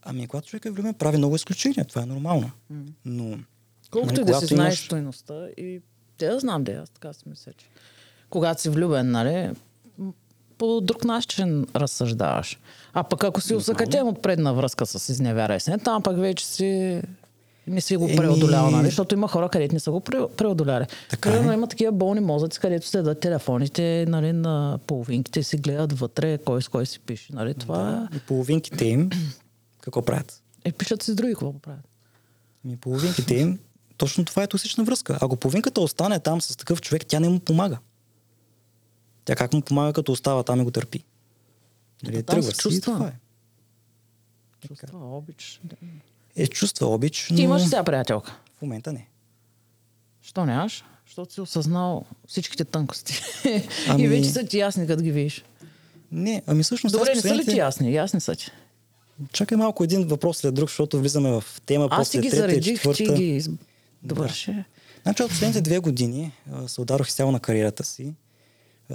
Ами, когато човек е влюбен, прави много изключения. Това е нормално. Но... Колкото нали, да си когато знаеш имаш- стоеността и те да знам, да, аз така си мисля, че когато си влюбен, нали, по друг начин разсъждаваш. А пък ако си усъкатен от предна връзка с изневяра и сне, там пък вече си не си го преодолял, нали? Защото има хора, където не са го пре- преодоляли. Така е. Примерно има такива болни мозъци, където следят телефоните нали, на половинките и си гледат вътре кой с кой си пише. Нали? Това И половинките им, какво правят? е, пишат си с други, какво правят. Ами половинките им, точно това е токсична връзка. Ако половинката остане там с такъв човек, тя не му помага. Тя как му помага, като остава там и го търпи? Нали, там се чувства. това е. Чувства, обич. Е, чувства обич, но Ти имаш сега приятелка? в момента не. Що нямаш? Защото си осъзнал всичките тънкости. <laughs> Ами- И вече са ти ясни, като ги видиш. Не, ами всъщност... Добре, не са ли ти ясни? Ясни са ти. Чакай малко един въпрос след друг, защото влизаме в тема Аз ти после ги трета и заредих, ти четвърта. ги из... довърши. Значи от последните две години се ударох изцяло на кариерата си.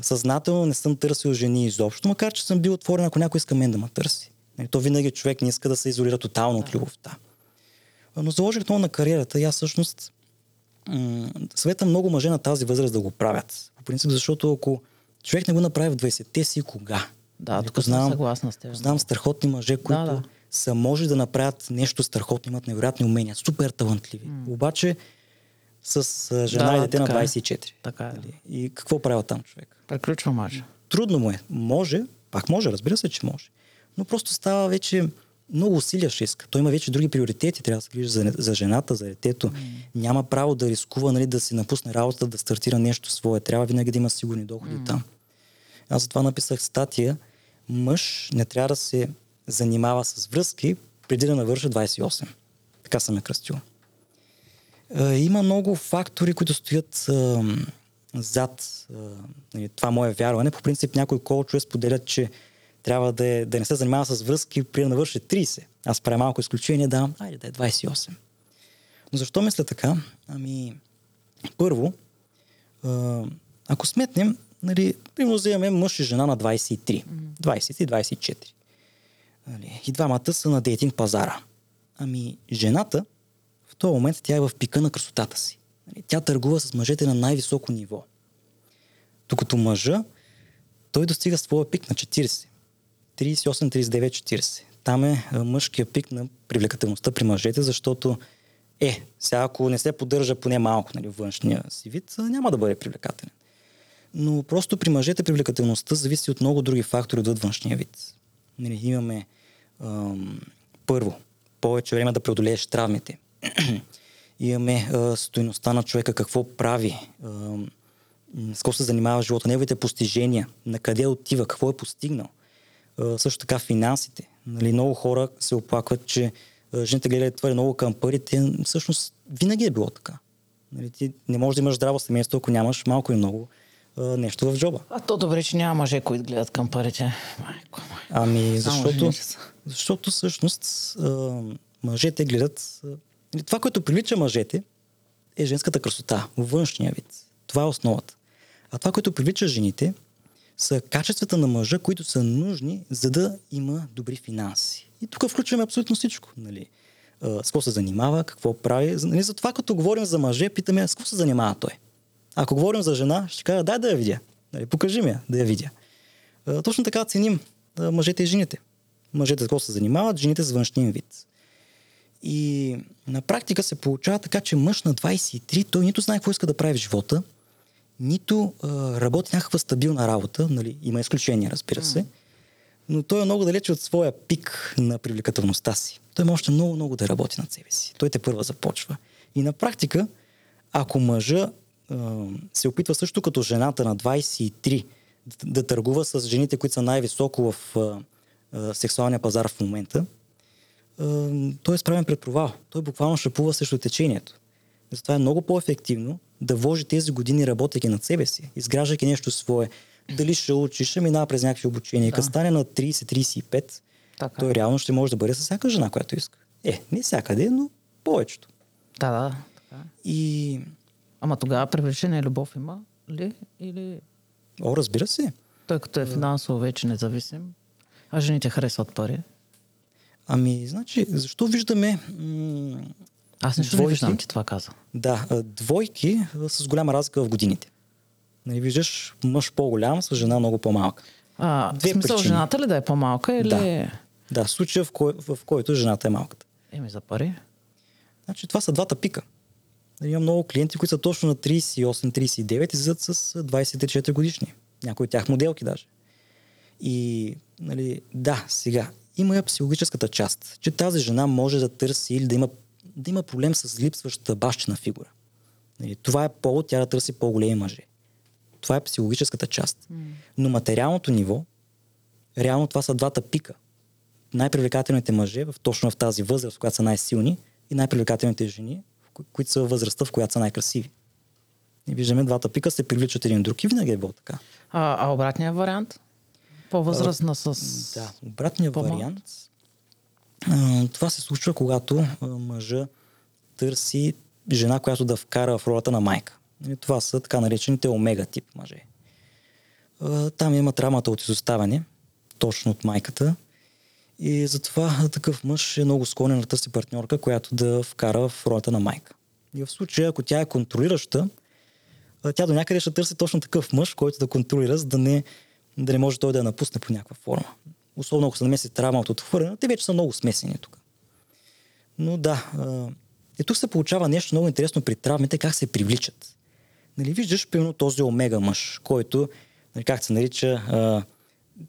Съзнателно не съм търсил жени изобщо, макар че съм бил отворен, ако някой иска мен да ме търси. Нали, То винаги човек не иска да се изолира тотално от любовта. Но заложих много на кариерата и аз всъщност м- съветвам много мъже на тази възраст да го правят. По принцип, защото ако човек не го направи в 20-те си, кога? Да, Нали, тук съм съгласна с теб. Познавам страхотни мъже, които да. са може да направят нещо страхотно, имат невероятни умения, супер талантливи. Обаче с жена Да, и дете на така е. 24. Така е. И какво правил там човек? Приключва мач. Трудно му е. Може, пак може, разбира се, че може. Но просто става вече много усилия ще иска. Той има вече други приоритети. Трябва да се грижи за, за жената, за детето. Няма право да рискува нали, да си напусне работата, да стартира нещо свое. Трябва винаги да има сигурни доходи там. Аз затова написах статия. Мъж не трябва да се занимава с връзки преди да навърши 28. Така съм я кръстил. Има много фактори, които стоят зад нали, това мое вярване. По принцип някои коучове споделят, че трябва да, е, да не се занимава с връзки при да навърши 30. Аз правя малко изключение, да, айде да е 28. Но защо мисля така? Ами, първо, ако сметнем, нали, примерно вземем мъж и жена на 23, 23-24. Нали, и двамата са на дейтинг пазара. Ами, жената този момент тя е в пика на красотата си. Нали, Тя търгува с мъжете на най-високо ниво. Докато мъжа, той достига своя пик на 40. 38, 39, 40. Там е а, мъжкия пик на привлекателността при мъжете, защото е, сега ако не се поддържа поне малко нали, външния си вид, няма да бъде привлекателен. Но просто при мъжете привлекателността зависи от много други фактори от външния вид. Нали, имаме ам, първо, повече време да преодолееш травмите. <clears throat> имаме а, стоеността на човека, какво прави, с какво се занимава в живота, неговите постижения, на къде отива, какво е постигнал. А, също така финансите. Нали, много хора се оплакват, че а, жените гледат твърде много към парите. Всъщност винаги е било така. Нали, ти не можеш да имаш здраво семейство, ако нямаш малко и много а, нещо в джоба. А то добре, че няма мъже, които гледат към парите. Майко, май. Ами, защото, защото всъщност а, мъжете гледат... Това, което привлича мъжете, е женската красота, външния вид. Това е основата. А това, което привлича жените, са качествата на мъжа, които са нужни, за да има добри финанси. И тук включваме абсолютно всичко. Нали? с какво се занимава, какво прави. Нали, затова като говорим за мъже, питаме с какво се занимава той. Ако говорим за жена, ще кажа, дай да я видя. Нали, покажи ми я, да я видя. точно така ценим мъжете и жените. Мъжете с какво се занимават, жените с външния вид. И на практика се получава така, че мъж на 23, той нито знае какво иска да прави в живота, нито а, работи някаква стабилна работа, нали, има изключения, разбира се, но той е много далече от своя пик на привлекателността си. Той може още много, много да работи над себе си. Той те първа започва. И на практика, ако мъжа а, се опитва също като жената на 23 да, да търгува с жените, които са най-високо в а, а, сексуалния пазар в момента, той е справен пред провал. Той буквално шапува срещу течението. Затова е много по-ефективно да вложи тези години работейки над себе си, изграждайки нещо свое. Дали ще учи, ще минава през някакви обучения. Да. Като стане на 30-35, така. той реално ще може да бъде с всяка жена, която иска. Е, не всякъде, но повечето. Да, да. Така. И... Ама тогава привлечение любов има ли? Или... О, разбира се. Той като е финансово вече независим, а жените харесват пари. Ами, значи, защо виждаме м- аз нещо двойки, не виждам, ти това каза. Да, двойки с голяма разлика в годините. Нали, виждаш мъж по-голям с жена много по-малка. А, Две в смисъл причини. жената ли да е по-малка или... Да, да случая в, кой, в който жената е малката. Еми за пари. Значи това са двата пика. Нали, Има много клиенти, които са точно на 38-39 и излизат с 24 годишни. Някои от тях моделки даже. И, нали, да, сега, има и психологическата част, че тази жена може да търси или да има да има проблем с липсващата бащина фигура. Нали, това е повод тя да търси по-големи мъже. Това е психологическата част. Но материалното ниво, реално това са двата пика. Най-привлекателните мъже, в, точно в тази възраст, в която са най-силни, и най-привлекателните жени, които са в възрастта, в която са най-красиви. И виждаме, двата пика се привличат един друг и винаги е било така. А, а обратният вариант? По-възрастна с... Да, обратният вариант това се случва, когато мъжа търси жена, която да вкара в ролята на майка. И това са така наречените омега тип мъже. Там има травмата от изоставяне, точно от майката. И затова такъв мъж е много склонен да търси партньорка, която да вкара в ролята на майка. И в случая, ако тя е контролираща, тя до някъде ще търси точно такъв мъж, който да контролира, за да не, да не може той да я напусне по някаква форма особено ако се намеси травма от отхвърляне, те вече са много смесени тук. Но да, и тук се получава нещо много интересно при травмите, как се привличат. Нали, виждаш, примерно, този омега мъж, който, нали, как се нарича,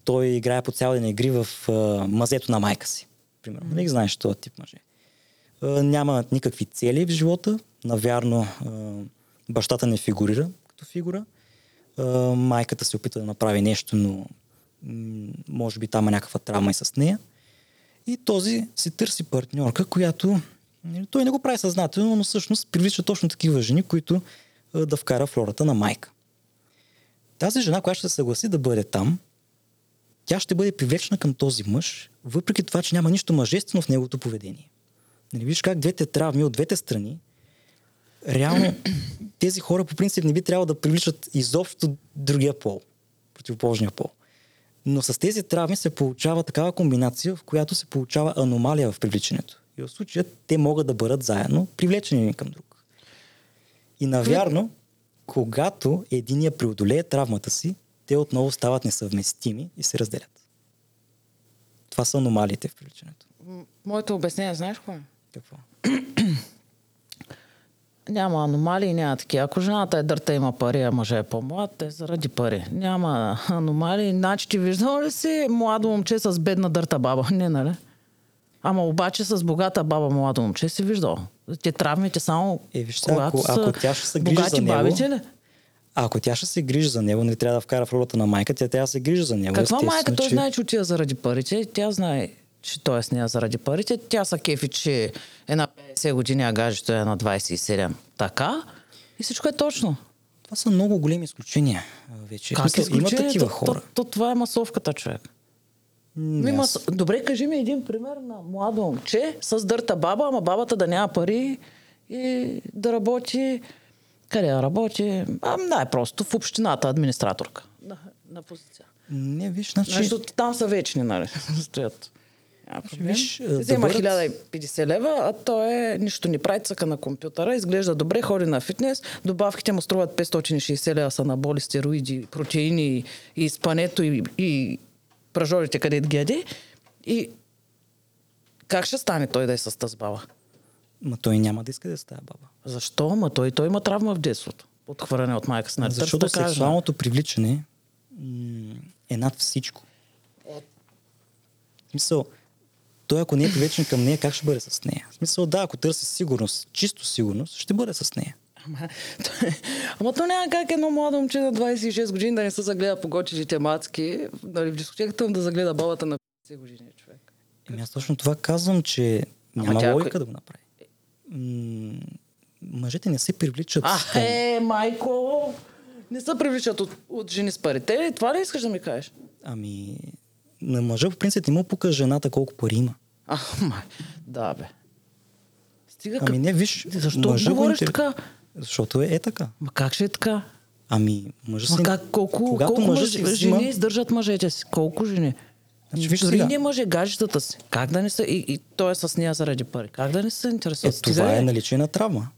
той играе по цял ден игри в мазето на майка си. Примерно. Нали, знаеш този тип мъже. няма никакви цели в живота. Навярно, бащата не фигурира като фигура. Майката се опита да направи нещо, но може би там е някаква травма и с нея. И този си търси партньорка, която нали, той не го прави съзнателно, но всъщност привлича точно такива жени, които да вкара флората на майка. Тази жена, която ще се съгласи да бъде там, тя ще бъде привлечена към този мъж, въпреки това, че няма нищо мъжествено в неговото поведение. Нали, виж как двете травми от двете страни, реално <clears throat> тези хора по принцип не би трябвало да привличат изобщо другия пол, противоположния пол. Но с тези травми се получава такава комбинация, в която се получава аномалия в привличането. И в случая те могат да бъдат заедно привлечени към друг. И навярно, когато единия преодолее травмата си, те отново стават несъвместими и се разделят. Това са аномалиите в привличането. Моето обяснение, знаеш какво? Какво? <clears throat> <clears throat> Няма аномалии, няма такива. Ако жената е дърта има пари, а мъже е по-млад, те заради пари. Няма аномалии. Значи ти виждал ли си младо момче с бедна дърта баба? <laughs> Не, нали? Ама обаче с богата баба младо момче си виждал. Те травмите само е, вижте, когато ако, ако тя ще се грижи богати за него, бабите ли? Ако тя ще се грижи за него, не нали, трябва да вкара в ролята на майка, тя трябва да се грижи за него. Каква майка? Той че... знае, че отива заради парите. Тя знае че той е с нея заради парите. Тя са кефи, че е на 50 години, а гажето е на 27. Така. И всичко е точно. Това са много големи изключения вече. Как Смисъл, има такива хора. То, то, това е масовката, човек. Ми, мас... Добре, кажи ми един пример на младо момче с дърта баба, ама бабата да няма пари и да работи. Къде да работи? А, най-просто в общината, администраторка. на позиция. Не, виж, значи... Защото там са вечни, нали? <laughs> Стоят. Няма проблем. Виж, да Взема бъдат- 1050 лева, а той е нищо не прави, цъка на компютъра, изглежда добре, ходи на фитнес, добавките му струват 560 лева, са на боли, стероиди, протеини и спането и, и пражорите, където ги яде. И как ще стане той да е с тази баба? Ма той няма да иска да е с тази баба. Защо? Ма той, той има травма в детството. Отхвърляне от майка си. Нали? Защото да кажа. сексуалното привличане м, е над всичко. В смисъл, той ако не е привлечен към нея, как ще бъде с нея? В смисъл, да, ако търси сигурност, чисто сигурност, ще бъде с нея. Ама, <laughs> Ама то няма как едно младо момче на 26 години да не се загледа по гочите мацки, нали, в дискотеката да загледа бабата на 50 години човек. Еми аз точно това казвам, че Ама няма тя, ако- логика да го направи. М, мъжете не се привличат. А, е, майко! Не се привличат от, от жени с пари. Те, това ли искаш да ми кажеш? Ами, на мъжа по принцип не му пука жената колко пари има. А, май, да бе. Стига Ами не, виж, Защо мъжа го говориш интерес- така? Защото е, е така. Ма как ще е така? Ами, мъжа Ма си... как, колко, когато колко мъжа мъж, си взима... жени издържат мъжете си? Колко жени? Значи, виж Дори сега. не мъже гаджетата си. Как да не са... И, и той е с нея заради пари. Как да не се Е, интересуват? това е наличие на травма.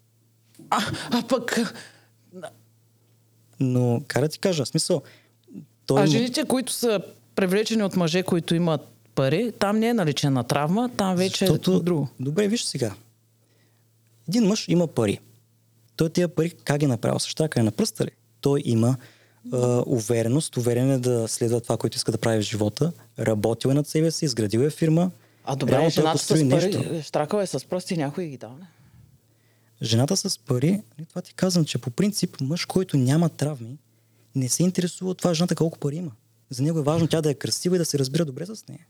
А, а пък... Но, как да ти кажа, смисъл, той... А жените, които са привлечени от мъже, които имат пари, там не е наличие на травма, там вече Защото... е друго. Добре, виж сега. Един мъж има пари. Той тия пари как ги направил? Също така е на пръста ли? Той има а, увереност, уверен е да следва това, което иска да прави в живота. Работил е над себе си, изградил е фирма. А добре, Реално жената с нещо. пари, штракал е с пръсти, някой ги дава. Жената с пари, нали, това ти казвам, че по принцип мъж, който няма травми, не се интересува от това жената колко пари има. За него е важно тя да е красива и да се разбира добре с нея.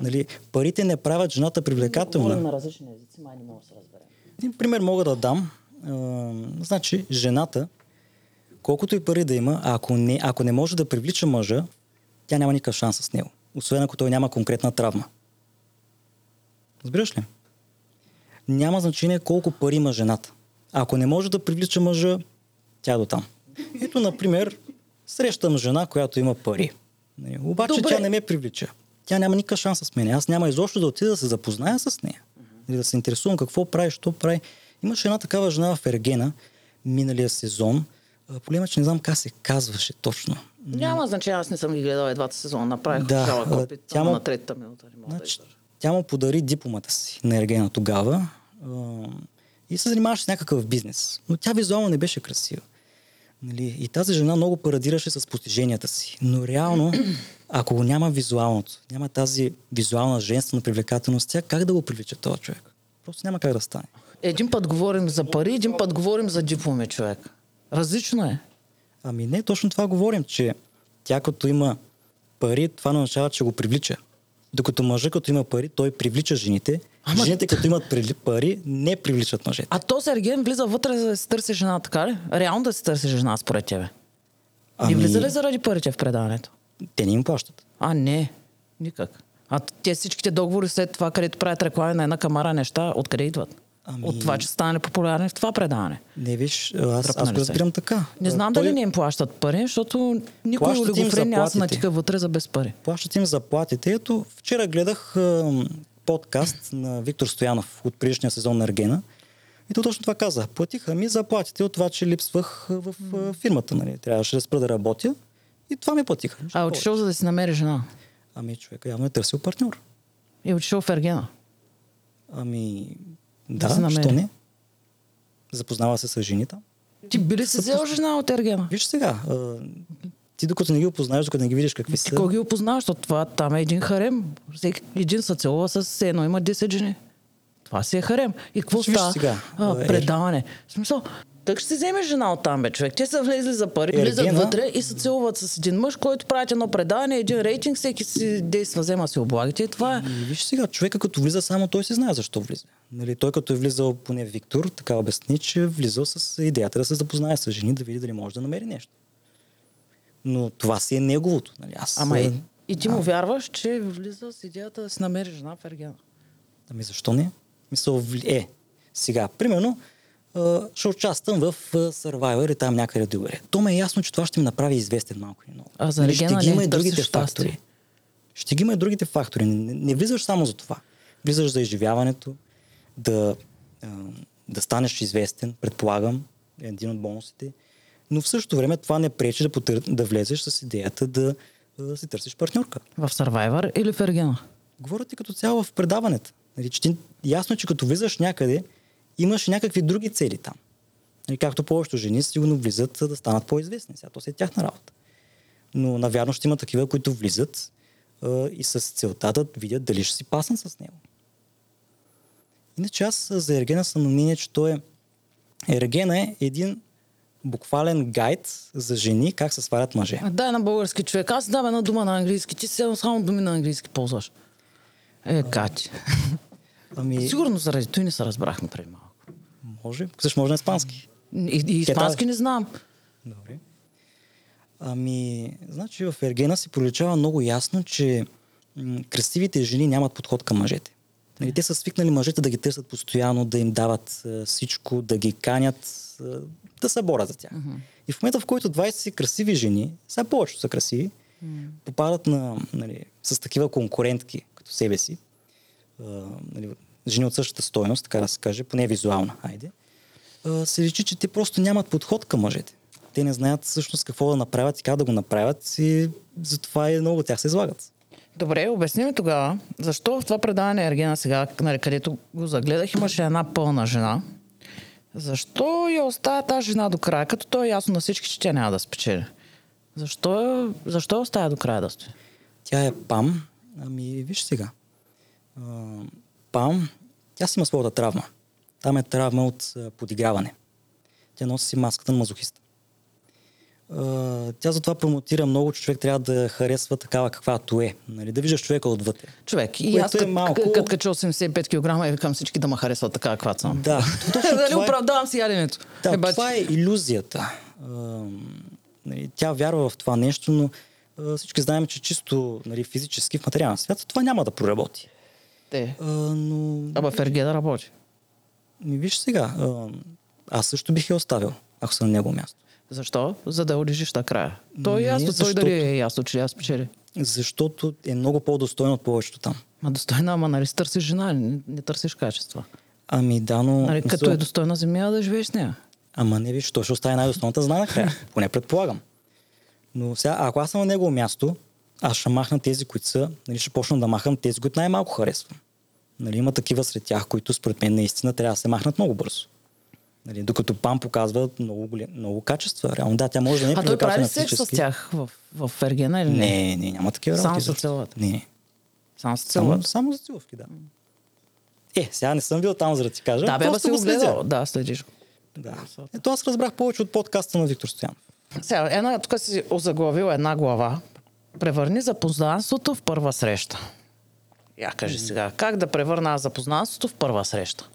Нали, парите не правят жената привлекателна. на различни езици, май не мога да се разберем. Един пример мога да дам. А, значи, жената, колкото и пари да има, ако не, ако не може да привлича мъжа, тя няма никакъв шанс с него. Освен ако той няма конкретна травма. Разбираш ли? Няма значение колко пари има жената. Ако не може да привлича мъжа, тя е до там. Ето, например, срещам жена, която има пари. Нали, Обаче Добре. тя не ме привлича. Тя няма никакъв шанс с мен. Аз няма изобщо да отида да се запозная с нея. Или да се интересувам какво прави, що прави. Имаше една такава жена в Ергена, миналия сезон. А, Проблема е, че не знам как се казваше точно. Няма значение, аз не съм ги гледал едвата сезона. Направих Да, да, жалък опит, тя му- на третата минута не мога да Значи, издържа. тя му подари дипломата си на Ергена тогава и се занимаваше с някакъв бизнес. Но тя визуално не беше красива. Нали? И тази жена много парадираше с постиженията си. Но реално, <clears throat> ако го няма визуалното, няма тази визуална женствена привлекателност, тя как да го привлича този човек? Просто няма как да стане. Един път говорим за пари, един път говорим за дипломи, човек. Различно е. Ами не, точно това говорим, че тя като има пари, това не означава, че го привлича. Докато мъжът като има пари, той привлича жените. Ама- Жените като имат пари, не привличат мъжете. А то Сергей влиза вътре за да си търси жена, така ли? Реално да си търси жена, според тебе. Ами... И влиза ли заради парите в предаването? Те не им плащат. А, не. Никак. А те всичките договори след това, където правят реклами на една камара неща, откъде идват? Ами- От това, че стане популярен в това предаване. Не виж, аз, аз го разбирам така. Не знам Той- дали не им плащат пари, защото никой олигофрен няма се натика вътре за без пари. Плащат им заплатите. Ето, вчера гледах ам, подкаст на Виктор Стоянов от предишния сезон на Ергена. И то точно това каза. Платиха ми заплатите от това, че липсвах в фирмата. Нали. Трябваше да спра да работя. И това ми платиха. Нищо А повече. отишъл за да си намери жена. Ами човека явно е търсил партньор. И отишъл в Ергена. Ами, Да да, що не? Запознава се с жени там. Ти би ли си взел жена от Ергена? Виж сега, а, ти докато не ги опознаеш, докато не ги видиш какви Ти са... кой ги опознаваш, защото това там е един харем. Всеки един се целува с едно, има 10 жени. Това си е харем. И какво става? сега, а, а, е- предаване. В смисъл, так ще си вземеш жена от там, бе, човек. Те са влезли за пари, Ергена- влизат вътре и се целуват с един мъж, който правят едно предаване, един рейтинг, всеки си действа, взема си облагите и това е. И виж сега, човека като влиза само, той си знае защо влиза. Нали, той като е влизал, поне Виктор, така обясни, че е влизал с идеята да се запознае с жени, да види дали може да намери нещо. Но това си е неговото. Нали? Аз, Ама е, и, и ти му вярваш, че влиза с идеята да си намери жена в Ергена. Ами защо не? Мисъл, е, сега, примерно, а, ще участвам в Survivor и там някъде другаде. То ме е ясно, че това ще ми направи известен малко и много. А за Нали, ще ги има и другите фактори. щастие. Ще ги има и другите фактори. Не, не влизаш само за това. Влизаш за изживяването, да, да станеш известен, предполагам, е един от бонусите. Но в същото време това не пречи да, потър... да влезеш с идеята да, да си търсиш партньорка. В Survivor или в Ергена? Говоря ти като цяло в предаването. Нали, че ти, ясно, че като влизаш някъде, имаш някакви други цели там. Нали, както повечето жени сигурно влизат за да станат по-известни. Сега то си е тяхна работа. Но навярно ще има такива, които влизат а, и с целта да видят дали ще си паснат с него. Иначе аз за Ергена съм на мнение, че той е... Ергена е един буквален гайд за жени как се сварят мъже. Дай на български човек. Аз дам една дума на английски. Ти сега само думи на английски ползваш. Е, Кати. Ами, Сигурно заради той не се разбрахме преди малко. Може. Също може на испански. И, и испански не знам. Добре. Ами, значи в Ергена си проличава много ясно, че м- красивите жени нямат подход към мъжете. Нали, те са свикнали мъжете да ги търсят постоянно, да им дават а, всичко, да ги канят, а, да се борят за тях. И в момента, в който 20 си красиви жени, сега повечето са красиви, попадат на, нали, с такива конкурентки като себе си, а, нали, жени от същата стойност, така да се каже, поне визуална, айде, се речи, че те просто нямат подход към мъжете. Те не знаят всъщност какво да направят и как да го направят и затова и много от тях се излагат. Добре, обясни ми тогава, защо в това предаване Ергена сега, нали, където го загледах, имаше една пълна жена. Защо я оставя тази жена до края, като то е ясно на всички, че тя няма да спечели? Защо, защо оставя до края да стои? Тя е Пам. Ами, виж сега. Пам, тя си има своята травма. Там е травма от подиграване. Тя носи си маската на мазохиста. Тя затова промотира много, че човек трябва да харесва такава каквато е. Нали? Да виждаш човека отвътре. Човек, и аз е като малко- малко... кът кача 85 кг и викам всички да ме харесват така, каквато съм. Да, <laughs> точно Дали това е- оправдавам си яденето. Да, Е, това е иллюзията. Нали, тя вярва в това нещо, но всички знаем, че чисто нали, физически в материален свят това няма да проработи. Те. А, но Ама в Ергена работи. ми виж сега, а, аз също бих я оставил, ако съм на него място. Защо? За да улежиш накрая. То е ясно, той защото- дали е ясно, че аз спечели. Защото е много по-достойно от повечето там. Ма достойна, ама нали си търсиш жена, не, не търсиш качества. Ами да, но... Нали, като мисъл- е достойна земя, да живееш с нея. Ама не виж, той ще остане най-достойната знае накрая. Поне предполагам. Но сега, ако аз съм на негово място, аз ще махна тези, които са, нали, ще почна да махам тези, които най-малко харесвам. Нали, има такива сред тях, които според мен наистина трябва да се махнат много бързо. Нали, докато Пам показва много, голем, много качества. Реално, да, тя може да не е а той прави секс с тях в, в Ергена или не? Не, не, няма такива Само работи. се изобщо. целуват. Не, не. Само се Само, целуват. само за целувки, да. Е, сега не съм бил там, за да ти кажа. Да, бе, просто си го гледал. Да, следиш го. Да. Ето аз разбрах повече от подкаста на Виктор Стоянов. Сега, една, тук си озаглавил една глава. Превърни запознанството в първа среща. Я кажи сега, как да превърна запознанството в първа среща?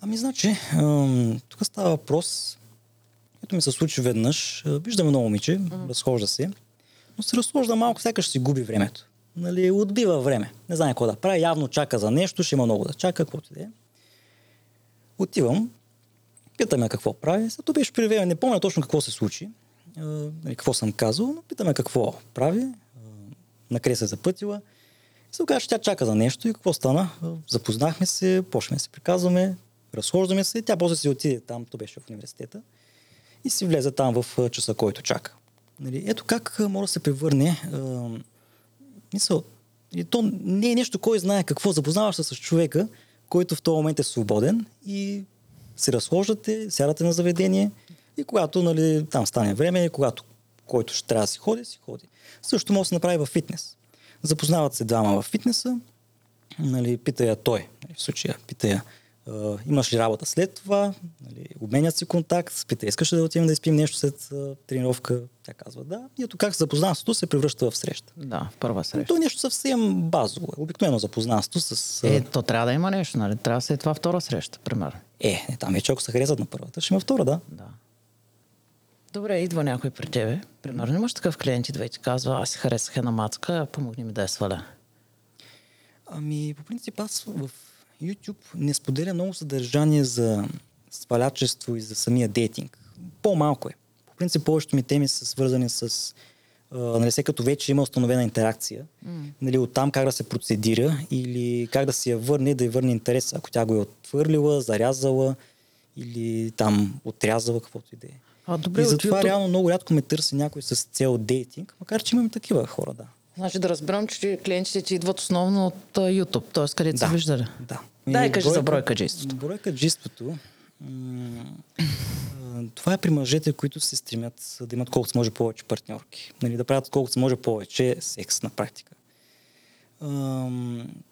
Ами, значи, тук става въпрос, ето ми се случи веднъж, виждаме едно момиче, разхожда се, но се разхожда малко, сякаш си губи времето. Нали, отбива време. Не знае какво да прави, явно чака за нещо, ще има много да чака, каквото и да е. Отивам, питаме какво прави, след това беше при време, не помня точно какво се случи, какво съм казал, но питаме какво прави, а, накъде се е запътила. И се оказа, че тя чака за нещо и какво стана? А, Запознахме се, почнахме да се приказваме, разхождаме се, тя после си отиде там, то беше в университета, и си влезе там в часа, който чака. Нали, ето как може да се превърне мисъл, и то не е нещо, кой знае какво. Запознаваш се с човека, който в този момент е свободен и се разхождате, сядате на заведение и когато нали, там стане време, когато който ще трябва да си ходи, си ходи. Също може да се направи във фитнес. Запознават се двама в фитнеса, нали, пита я той, нали, в случая, пита я, а, имаш ли работа след това, нали, обменят си контакт, пита, искаш ли да отидем да изпим нещо след а, тренировка, тя казва да, и ето как запознанството се превръща в среща. Да, в първа Но среща. то е нещо съвсем базово. е. Обикновено запознанство с... Е, Е, то трябва да има нещо, нали? Трябва да се е това втора среща, примерно. е, не, там вече ако се харесат на първата, ще има втора, да. Да. Добре, идва някой при тебе. Примерно имаш такъв клиент, идва и ти казва, аз си харесах една мацка, помогни ми да я сваля. Ами, по принцип аз в YouTube не споделя много съдържание за свалячество и за самия дейтинг. По-малко е. По принцип, повечето ми теми са свързани с нали, след като вече има установена интеракция, mm. нали, оттам как да се процедира или как да си я върне, да й върне интерес, ако тя го е отвърлила, зарязала или там отрязала, каквото и да е. А, добре, и затова YouTube... реално много рядко ме търси някой с цел дейтинг, макар че имам такива хора, да. Значи да разберем, че клиентите ти идват основно от YouTube, т.е. където да, се виждали. Да. Дай кажи бройка, за бройкаджиството. Бройкаджиството това е при мъжете, които се стремят да имат колкото се може повече партньорки. Нали, да правят колкото се може повече секс на практика.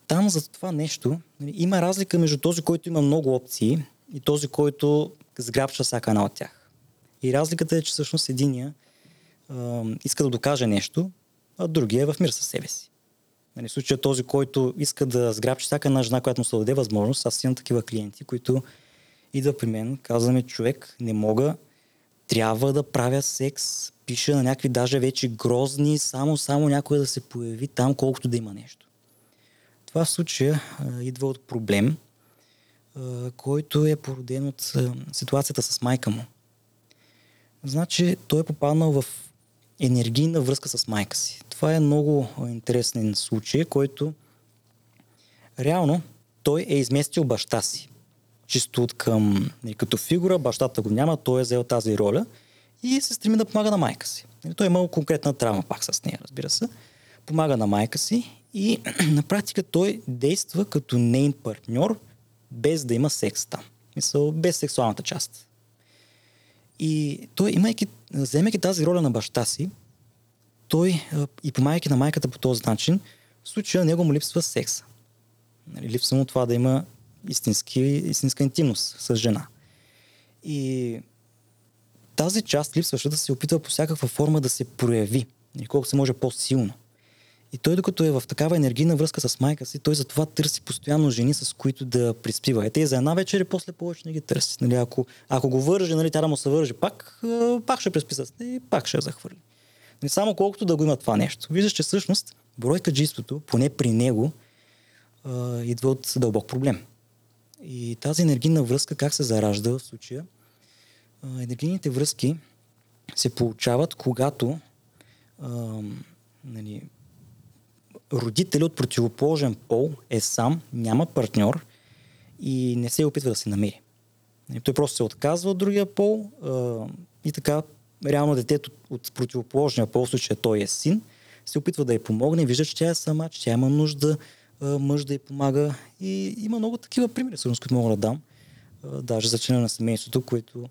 Там за това нещо нали, има разлика между този, който има много опции и този, който сграбчва всяка една от тях. И разликата е, че всъщност единия иска да докаже нещо, а другия е в мир със себе си. Нали, в случая този, който иска да сграбчи всяка една жена, която му се даде възможност, аз имам такива клиенти, които идва при мен, казваме човек, не мога, трябва да правя секс, пиша на някакви даже вече грозни, само, само някой да се появи там, колкото да има нещо. Това в случая а, идва от проблем, а, който е породен от а, ситуацията с майка му. Значи той е попаднал в енергийна връзка с майка си. Това е много интересен случай, който реално той е изместил баща си чисто от към, нали, като фигура, бащата го няма, той е взел тази роля и се стреми да помага на майка си. Нали, той е имал конкретна травма пак с нея, разбира се. Помага на майка си и <clears throat> на практика той действа като нейн партньор, без да има секс там. Мисъл, без сексуалната част. И той, имайки, вземайки тази роля на баща си, той и помагайки на майката по този начин, в случая него му липсва секса. Нали, липсва му това да има истински, истинска интимност с жена. И тази част липсваща да се опитва по всякаква форма да се прояви, и колко се може по-силно. И той, докато е в такава енергийна връзка с майка си, той затова търси постоянно жени, с които да приспива. Ете за една вечер и после повече не ги търси. Нали, ако, ако го върже, нали, тя да му се върже пак, пак ще приспи с и пак ще я захвърли. Нали, само колкото да го има това нещо. Виждаш, че всъщност бройка джиството, поне при него, идва от дълбок проблем. И тази енергийна връзка как се заражда в случая? Енергийните връзки се получават, когато а, нали, родител от противоположен пол е сам, няма партньор и не се опитва да се намери. Нали, той просто се отказва от другия пол а, и така реално детето от противоположния пол, в случая той е син, се опитва да й помогне, вижда, че тя е сама, че тя има нужда, мъж да й помага. И има много такива примери, всъщност, които мога да дам. Даже за члена на семейството, което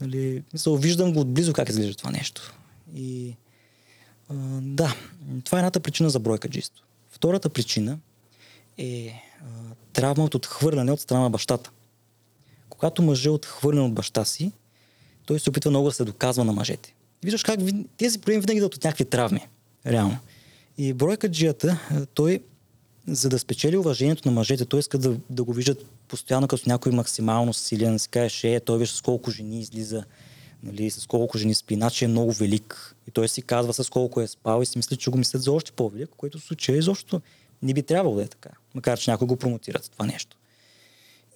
нали, мисъл, виждам го отблизо как изглежда това нещо. И а, да, това е едната причина за бройка джисто. Втората причина е а, травма от отхвърляне от страна на бащата. Когато мъжът е отхвърлен от баща си, той се опитва много да се доказва на мъжете. виждаш как тези проблеми винаги идват от някакви травми. Реално. И бройка джията, той за да спечели уважението на мъжете, той иска да, да го виждат постоянно като някой максимално силен, да си каже, е, той виж с колко жени излиза, нали, с колко жени спи, иначе е много велик. И той си казва с колко е спал и си мисли, че го мислят за още по-велик, което в случая изобщо не би трябвало да е така, макар че някой го промотират това нещо.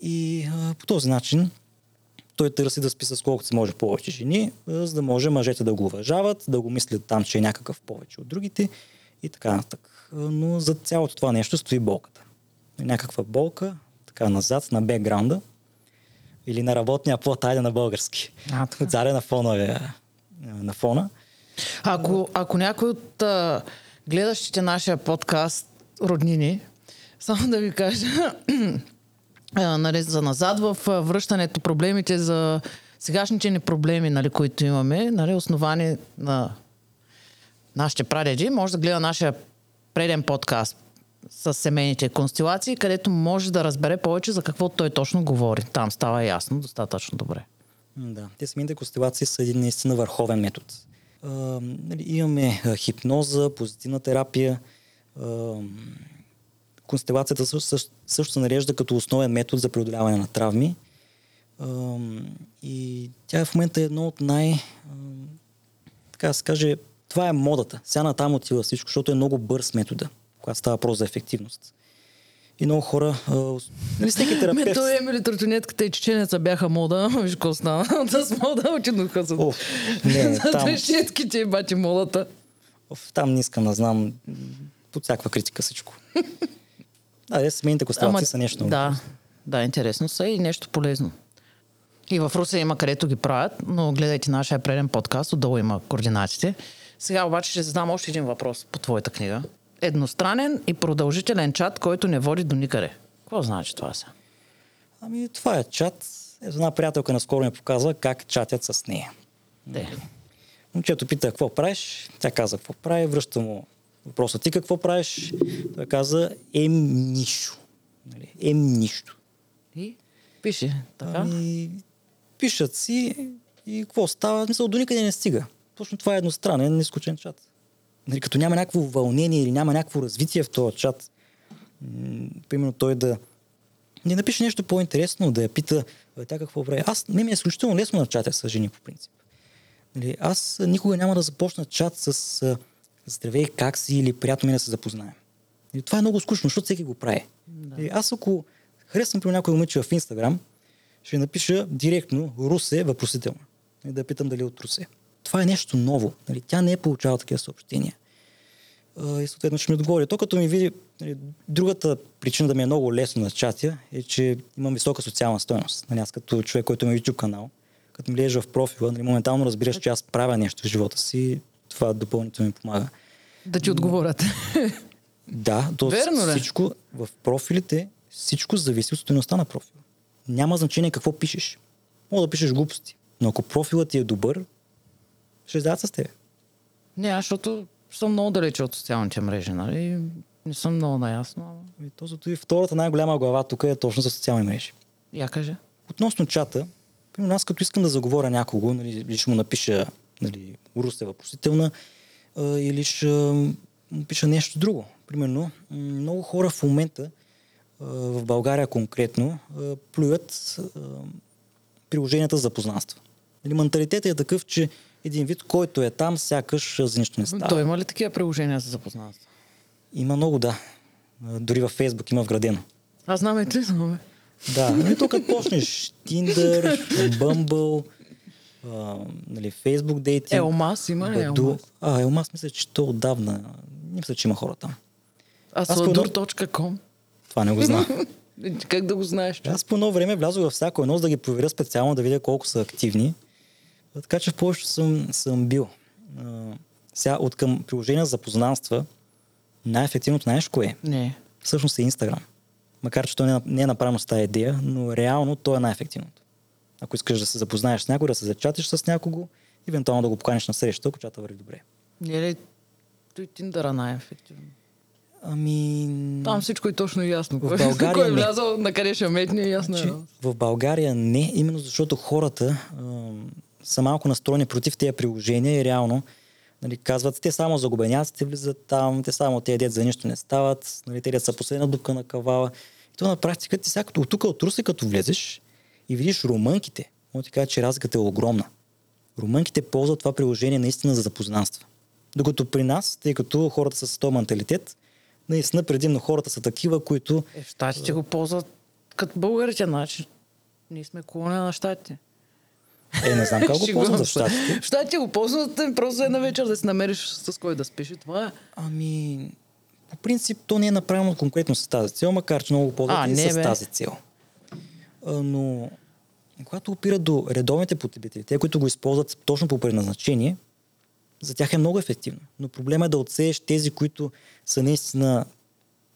И а, по този начин той търси да спи с колкото се може повече жени, за да може мъжете да го уважават, да го мислят там, че е някакъв повече от другите и така нататък но за цялото това нещо стои болката. Някаква болка, така назад, на бекграунда или на работния плод, айде на български. А, на фонове, на фона. Ако, ако някой от а, гледащите нашия подкаст роднини, само да ви кажа, <clears throat> а, нали, за назад в връщането проблемите за сегашните ни проблеми, нали, които имаме, нали, основани на нашите прадеди, може да гледа нашия преден подкаст с семейните констелации, където може да разбере повече за какво той точно говори. Там става ясно достатъчно добре. Да, те семейните констелации са един наистина върховен метод. А, нали, имаме хипноза, позитивна терапия. А, констелацията също, също се нарежда като основен метод за преодоляване на травми. А, и тя в момента е едно от най... А, така да се каже, това е модата. Сега на там отива всичко, защото е много бърз метода, когато става въпрос за ефективност. и много хора, нали всеки Ме, терапевт... той Емили Тротонетката и чеченеца бяха мода. <laughs> Виж какво стана. <laughs> С мода очинуха се. Оф, не, <laughs> там, Трешетките и бати модата. оф, там не искам да знам под всякаква критика всичко. да, семейните констелации са нещо. Да, да, интересно са и нещо полезно. И в Русия има където ги правят, но гледайте нашия преден подкаст, отдолу има координатите. Сега обаче ще задам още един въпрос по твоята книга. Едностранен и продължителен чат, който не води до никъде. Какво значи това сега? Ами това е чат. Една приятелка наскоро ми показва как чатят с нея. Де. Момчето пита какво правиш, тя каза какво прави, връща му въпроса ти какво правиш, той каза ем нищо. Нали? Ем нищо. И пише така. Ами, пишат си и какво става? Мисъл, до никъде не стига. Точно това е едностранен, нескучен чат. Нали, като няма някакво вълнение или няма някакво развитие в този чат, м- примерно той да не напише нещо по-интересно, да я пита «Бе, тя какво прави. Аз не ми е изключително лесно на чатя с жени по принцип. Нали, аз никога няма да започна чат с а, здравей, как си или приятно ми да се запознаем. И това е много скучно, защото всеки го прави. Да. И аз ако харесвам при някой момиче в Инстаграм, ще напиша директно Русе въпросително. И да я питам дали е от Русе. Това е нещо ново. Нали? Тя не е получавала такива съобщения. И съответно ще ми отговори. То като ми види, нали, другата причина да ми е много лесно на чатя е, че имам висока социална стоеност. Нали, аз като човек, който има YouTube канал, като ми лежа в профила, нали, моментално разбираш, че аз правя нещо в живота си. Това допълнително ми помага. Да ти отговорят. <laughs> Да, то Верно всичко в профилите, всичко зависи от стоеността на профила. Няма значение какво пишеш. Мога да пишеш глупости, но ако профилът ти е добър, ще издават с теб. Не, аз защото съм много далече от социалните мрежи, нали? Не съм много наясно. И то зато и втората най-голяма глава тук е точно за социални мрежи. Я кажа. Относно чата, примерно аз като искам да заговоря някого, нали, ще му напиша нали, Русе въпросителна, а, или ще му пиша нещо друго. Примерно, много хора в момента, а, в България конкретно, а, плюят а, приложенията за запознанства. Нали, менталитетът е такъв, че един вид, който е там, сякаш а, за нищо не става. Той има ли такива приложения за запознанство? Има много, да. А, Дори във Фейсбук има вградено. Аз знам и ти знаме. Да, нали, тук като почнеш Tinder, Bumble, а, нали, Facebook дейтинг. Елмас има ли Баду. Елмас? А, Елмас мисля, че то отдавна. Не мисля, че има хора там. Асладур.com Това не го знам. <laughs> Как да го знаеш? Аз по едно време влязох във всяко едно, за да ги проверя специално, да видя колко са активни. Така че в повечето съм, съм бил. А, сега от към приложения за познанства, най-ефективното знаеш кое е? Не. Всъщност е Инстаграм. Макар, че то не е, не е направено с тази идея, но реално то е най-ефективното. Ако искаш да се запознаеш с някого, да се зачатиш с някого, евентуално да го поканиш на среща, ако чата върви добре. Не е ли той Тиндъра най-ефективно? Ами... Там всичко е точно ясно. В България кой е влязал, на къде ще метне, ясно Че е. в България не, именно защото хората са малко настроени против тези приложения и реално нали, казват, те само загубеняците влизат там, те само тези дет за нищо не стават, нали, те са последна дупка на кавала. И то на практика ти сега от тук от Русе, като влезеш и видиш румънките, мога ти кажа, че разликата е огромна. Румънките ползват това приложение наистина за запознанства. Докато при нас, тъй като хората са с този менталитет, наистина предимно хората са такива, които Е, в щатите го ползват като българите, значи. Ние сме колония на щатите. Е, не знам как го ползват в се. щатите. В щатите го ползват просто една вечер да си намериш с кой да спиш и това е. Ами, по принцип, то не е направено конкретно с тази цел, макар че много го ползват А, и не, с бе. тази цел. А, но, когато опира до редовните потребители, те, които го използват точно по предназначение, за тях е много ефективно. Но проблема е да отсееш тези, които са наистина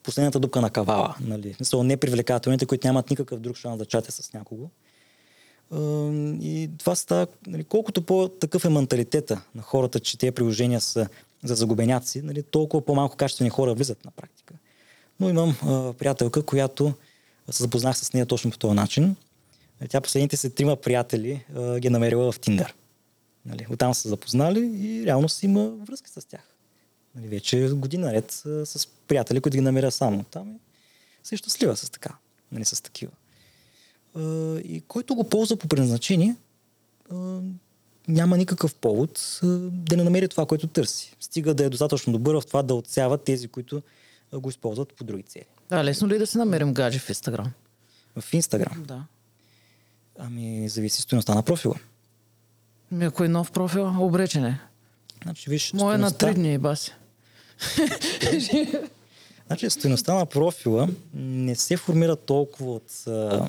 последната дупка на кавала. Нали? В смисъл, непривлекателните, които нямат никакъв друг шанс да чатя с някого. И това става, нали, колкото по-такъв е менталитета на хората, че тези приложения са за загубеняци, нали, толкова по-малко качествени хора влизат на практика. Но имам а, приятелка, която се запознах с нея точно по този начин. Тя последните си трима приятели а, ги е намерила в Тиндър. Нали, оттам са се запознали и реално си има връзки с тях. Нали, вече година наред а, с приятели, които ги намеря само там. И се щастлива с така, нали, с такива. И който го ползва по предназначение, няма никакъв повод да не намери това, което търси. Стига да е достатъчно добър в това да отсява тези, които го използват по други цели. Да, лесно ли е да си намерим гадже в Инстаграм? В Инстаграм. Да. Ами, зависи стоеността на профила. Ми, ако е нов профил, обречен е. Значи, виж, Моя е на стойността- три дни, баси. Значи стоеността на профила не се формира толкова от... А,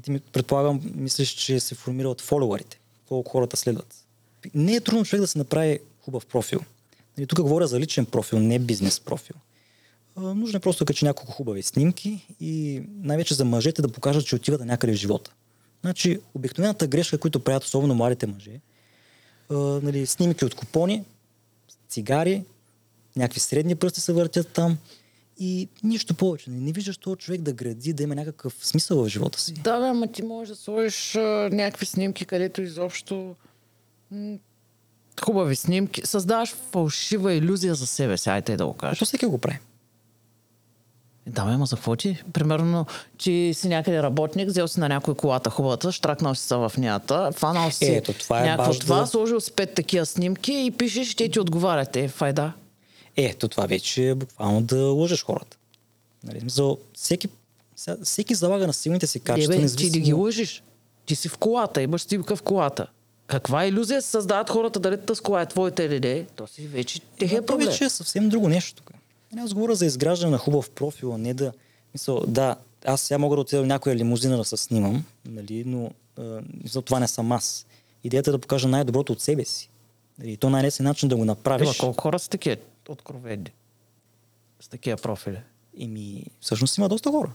ти предполагам, мислиш, че се формира от фолуарите, колко хората следват. Не е трудно човек да се направи хубав профил. Нали, тук говоря за личен профил, не бизнес профил. Нужно е просто да качи няколко хубави снимки и най-вече за мъжете да покажат, че отиват някъде в живота. Значи, обикновената грешка, които правят особено младите мъже, а, нали, снимки от купони, цигари, някакви средни пръсти се въртят там и нищо повече. Не, не виждаш този човек да гради, да има някакъв смисъл в живота си. Да, бе, ама ти можеш да сложиш а, някакви снимки, където изобщо м- хубави снимки. Създаваш фалшива иллюзия за себе си, айде да го кажа. Защото всеки го прави. Да, бе, ама за какво ти? Примерно, че си някъде работник, взел си на някой колата хубавата, штракнал си се в нята, фанал си Ето, това е някакво това, да- сложил си пет такива снимки и пишеш, те ти отговарят. Е, това вече е буквално да лъжеш хората. Нали, смисъл, всеки, всеки залага на силните си Е, качества. бе, ти независимо- да ги лъжиш. Ти си в колата, имаш снимка в колата. Каква иллюзия се създават хората, дали тази кола е твоята или не? То си вече техния Но проблем. То вече е съвсем друго нещо тук. Аз говоря за изграждане на хубав профил, а не да... Мисъл, да, аз сега мога да отида в някоя лимузина да се снимам, нали, но а, мисъл, това не съм аз. Идеята е да покажа най-доброто от себе си. Нали, И то най-лесен начин да го направиш. Ема, колко хора са такива откровени? С такива профили? Еми, всъщност има доста хора.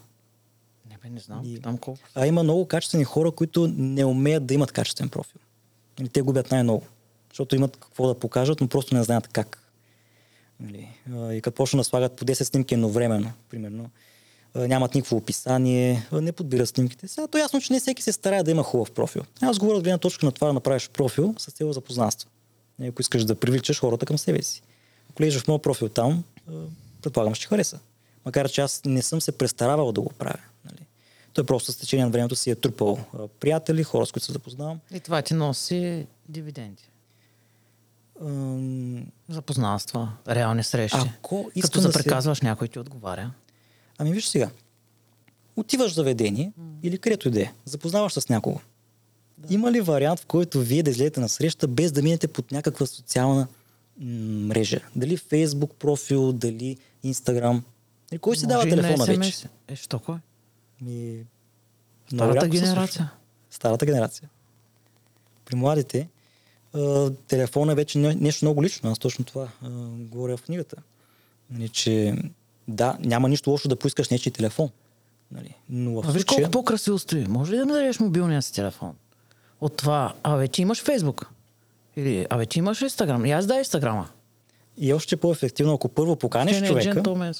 Не, бе, не знам. И- Питам колко. А има много качествени хора, които не умеят да имат качествен профил. Нали, те губят най-много. Защото имат какво да покажат, но просто не знаят как. Нали, а, и като почнат да слагат по 10 снимки едновременно, примерно, нямат никакво описание, не подбират снимките. Сега то е ясно, че не всеки се старае да има хубав профил. Аз говоря от гледна точка на това да направиш профил с цел запознанство. Нали, Ако искаш да привличаш хората към себе си. Влезеш в моят профил там, предполагам, ще хареса. Макар, че аз не съм се престаравал да го правя. Нали. Той просто с течение на времето си е трупал приятели, хора, с които се запознавам. И това ти носи дивиденти. Ам, Запознанства, реални срещи. Ако Като искам да се- някой ти отговаря. Ами виж сега. Отиваш в заведение или където и да е, запознаваш с някого. Има ли вариант, в който вие да излезете на среща без да минете под някаква социална мрежа? Дали Фейсбук профил, дали Инстаграм? Нали, Кой си дава Може и на телефона вече? Е, що кой? Ми, Старата генерация. Старата генерация. При младите а, телефона е вече не- нещо много лично. Аз точно това а, говоря в книгата. Нали, че да, няма нищо лошо да поискаш нечи телефон. Нали, но в А виж случая... колко по-красиво стои. Може ли да ми дадеш мобилния си телефон? От това, абе ти имаш Фейсбук. Или, абе ти имаш Инстаграм. И аз дай Инстаграма. И още по-ефективно, ако първо поканиш Ще не е човека,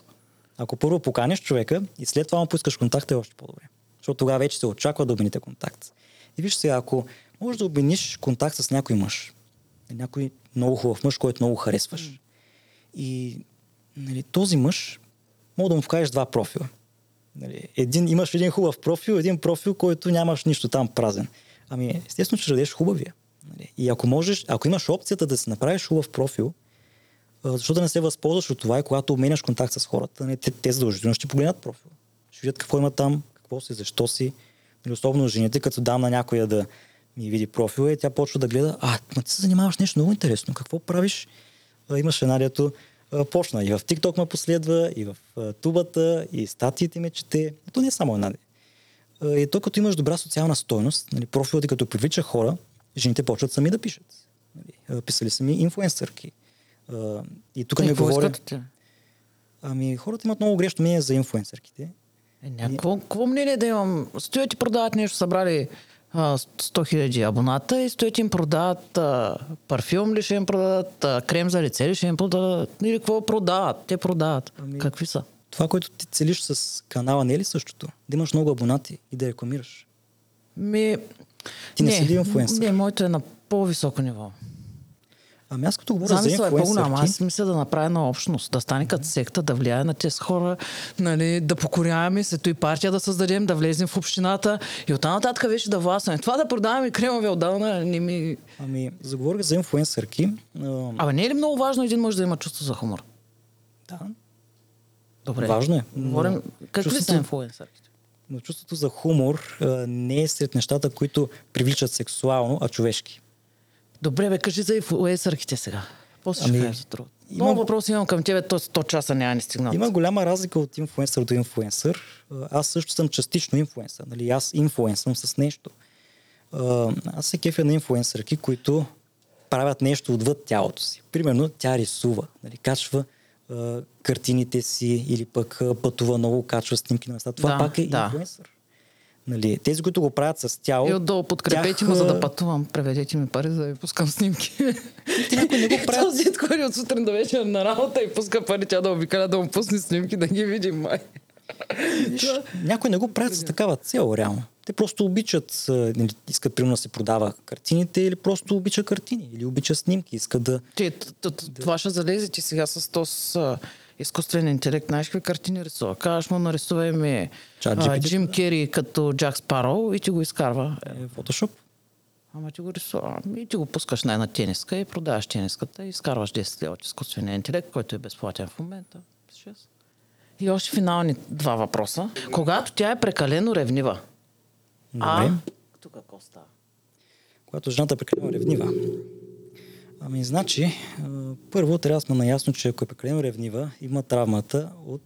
ако първо поканиш човека и след това му поискаш контакт, е още по-добре. Защото тогава вече се очаква да обмените контакт. И виж сега, ако можеш да обмениш контакт с някой мъж, някой много хубав мъж, който много харесваш, и нали, този мъж, мога да му вкажеш два профила. Нали, един, имаш един хубав профил, един профил, който нямаш нищо там празен. Ами, естествено, ще дадеш хубавия. Нали. И ако можеш, ако имаш опцията да си направиш хубав профил, защо да не се възползваш от това и когато обменяш контакт с хората, не, те, те задължително ще погледнат профил. Ще видят какво има там, какво си, защо си. Нали, особено жените, като дам на някоя да ми види профила и тя почва да гледа, а, ма ти се занимаваш нещо много интересно, какво правиш? Имаш една, дето почна и в TikTok ме последва, и в тубата, и статиите ме чете. То не е само една. И то като имаш добра социална стойност, нали, профилът ти като привлича хора, жените почват сами да пишат. Нали, а, писали са ми инфлуенсърки. А, И тук Е, не говоря... Ами хората имат много грешно мнение за инфлуенсърките. Е, някакво какво мнение да имам? Стоят и продават нещо, събрали а, 100 хиляди абоната и стоят им продават а, парфюм ли ще им продадат, а, крем за лице ли ще им продадат, или какво продават? Те продават. Ами- Какви са? Това, което ти целиш с канала, не е ли същото? Да имаш много абонати и да рекламираш. Ми... Ти не си ли инфлуенсър? Не, моето е на по-високо ниво. Ами аз като говоря за Замисъл е по-голям. Аз мисля да направя една общност, да стане като секта, да влияе на тези хора, нали, да покоряваме, след и партия да създадем, да влезем в общината и оттам нататък вече да властваме. Това да продаваме кремове отдавна не ми... ами заговорих за инфлуенсърки. А, Абе, не е ли много важно един мъж да има чувство за хумор? да. Добре. Важно е. но Говорим, какви са чувството- инфлуенсърките? Но чувството за хумор а, не е сред нещата, които привличат сексуално, а човешки. Добре, бе, кажи за инфлуенсърките сега. После ще Ами, кажа за другото. има- Много въпроси имам към тебе, то 100 часа няма ни стигнат. Има голяма разлика от инфлуенсър до инфлуенсър. А, Аз също съм частично инфлуенсър. Нали? Аз инфлуенсвам с нещо. Аз се кефя на инфлуенсърки, които правят нещо отвъд тялото си. Примерно, тя рисува, нали? качва а, картините си или пък а, пътува много, качва снимки на места. Това Да, пак е да. инфлуенсър. Нали? Тези, които го правят с тяло, И отдолу подкрепете тях, ме, за да пътувам. Преведете ми пари, за да ви пускам снимки. Те някои не го правят. Този ходи от сутрин до вечер на работа и пуска пари, тя да обикаля да му пусне снимки, да ги видим май. Виж, някои не го правят с такава цел, реално. Те просто обичат, а, нали, искат примерно да се продава картините или просто обича картини или обича снимки, искат да... Ти, това ще залезе ти сега с този изкуствен интелект. Знаеш какви картини рисува? Кажеш му, нарисувай ми а. Джим Кери като Джак Спароу и ти го изкарва. Е, Е. Ама ти го рисува. Ами, И ти го пускаш на една тениска и продаваш тениската и изкарваш 10 лева от изкуствения интелект, който е безплатен в момента. И още финални два въпроса. Когато тя е прекалено ревнива. А, тук какво става? Когато жената е прекалено ревнива. Ами, значи, а, първо трябва да сме наясно, че ако е прекалено ревнива, има травмата от...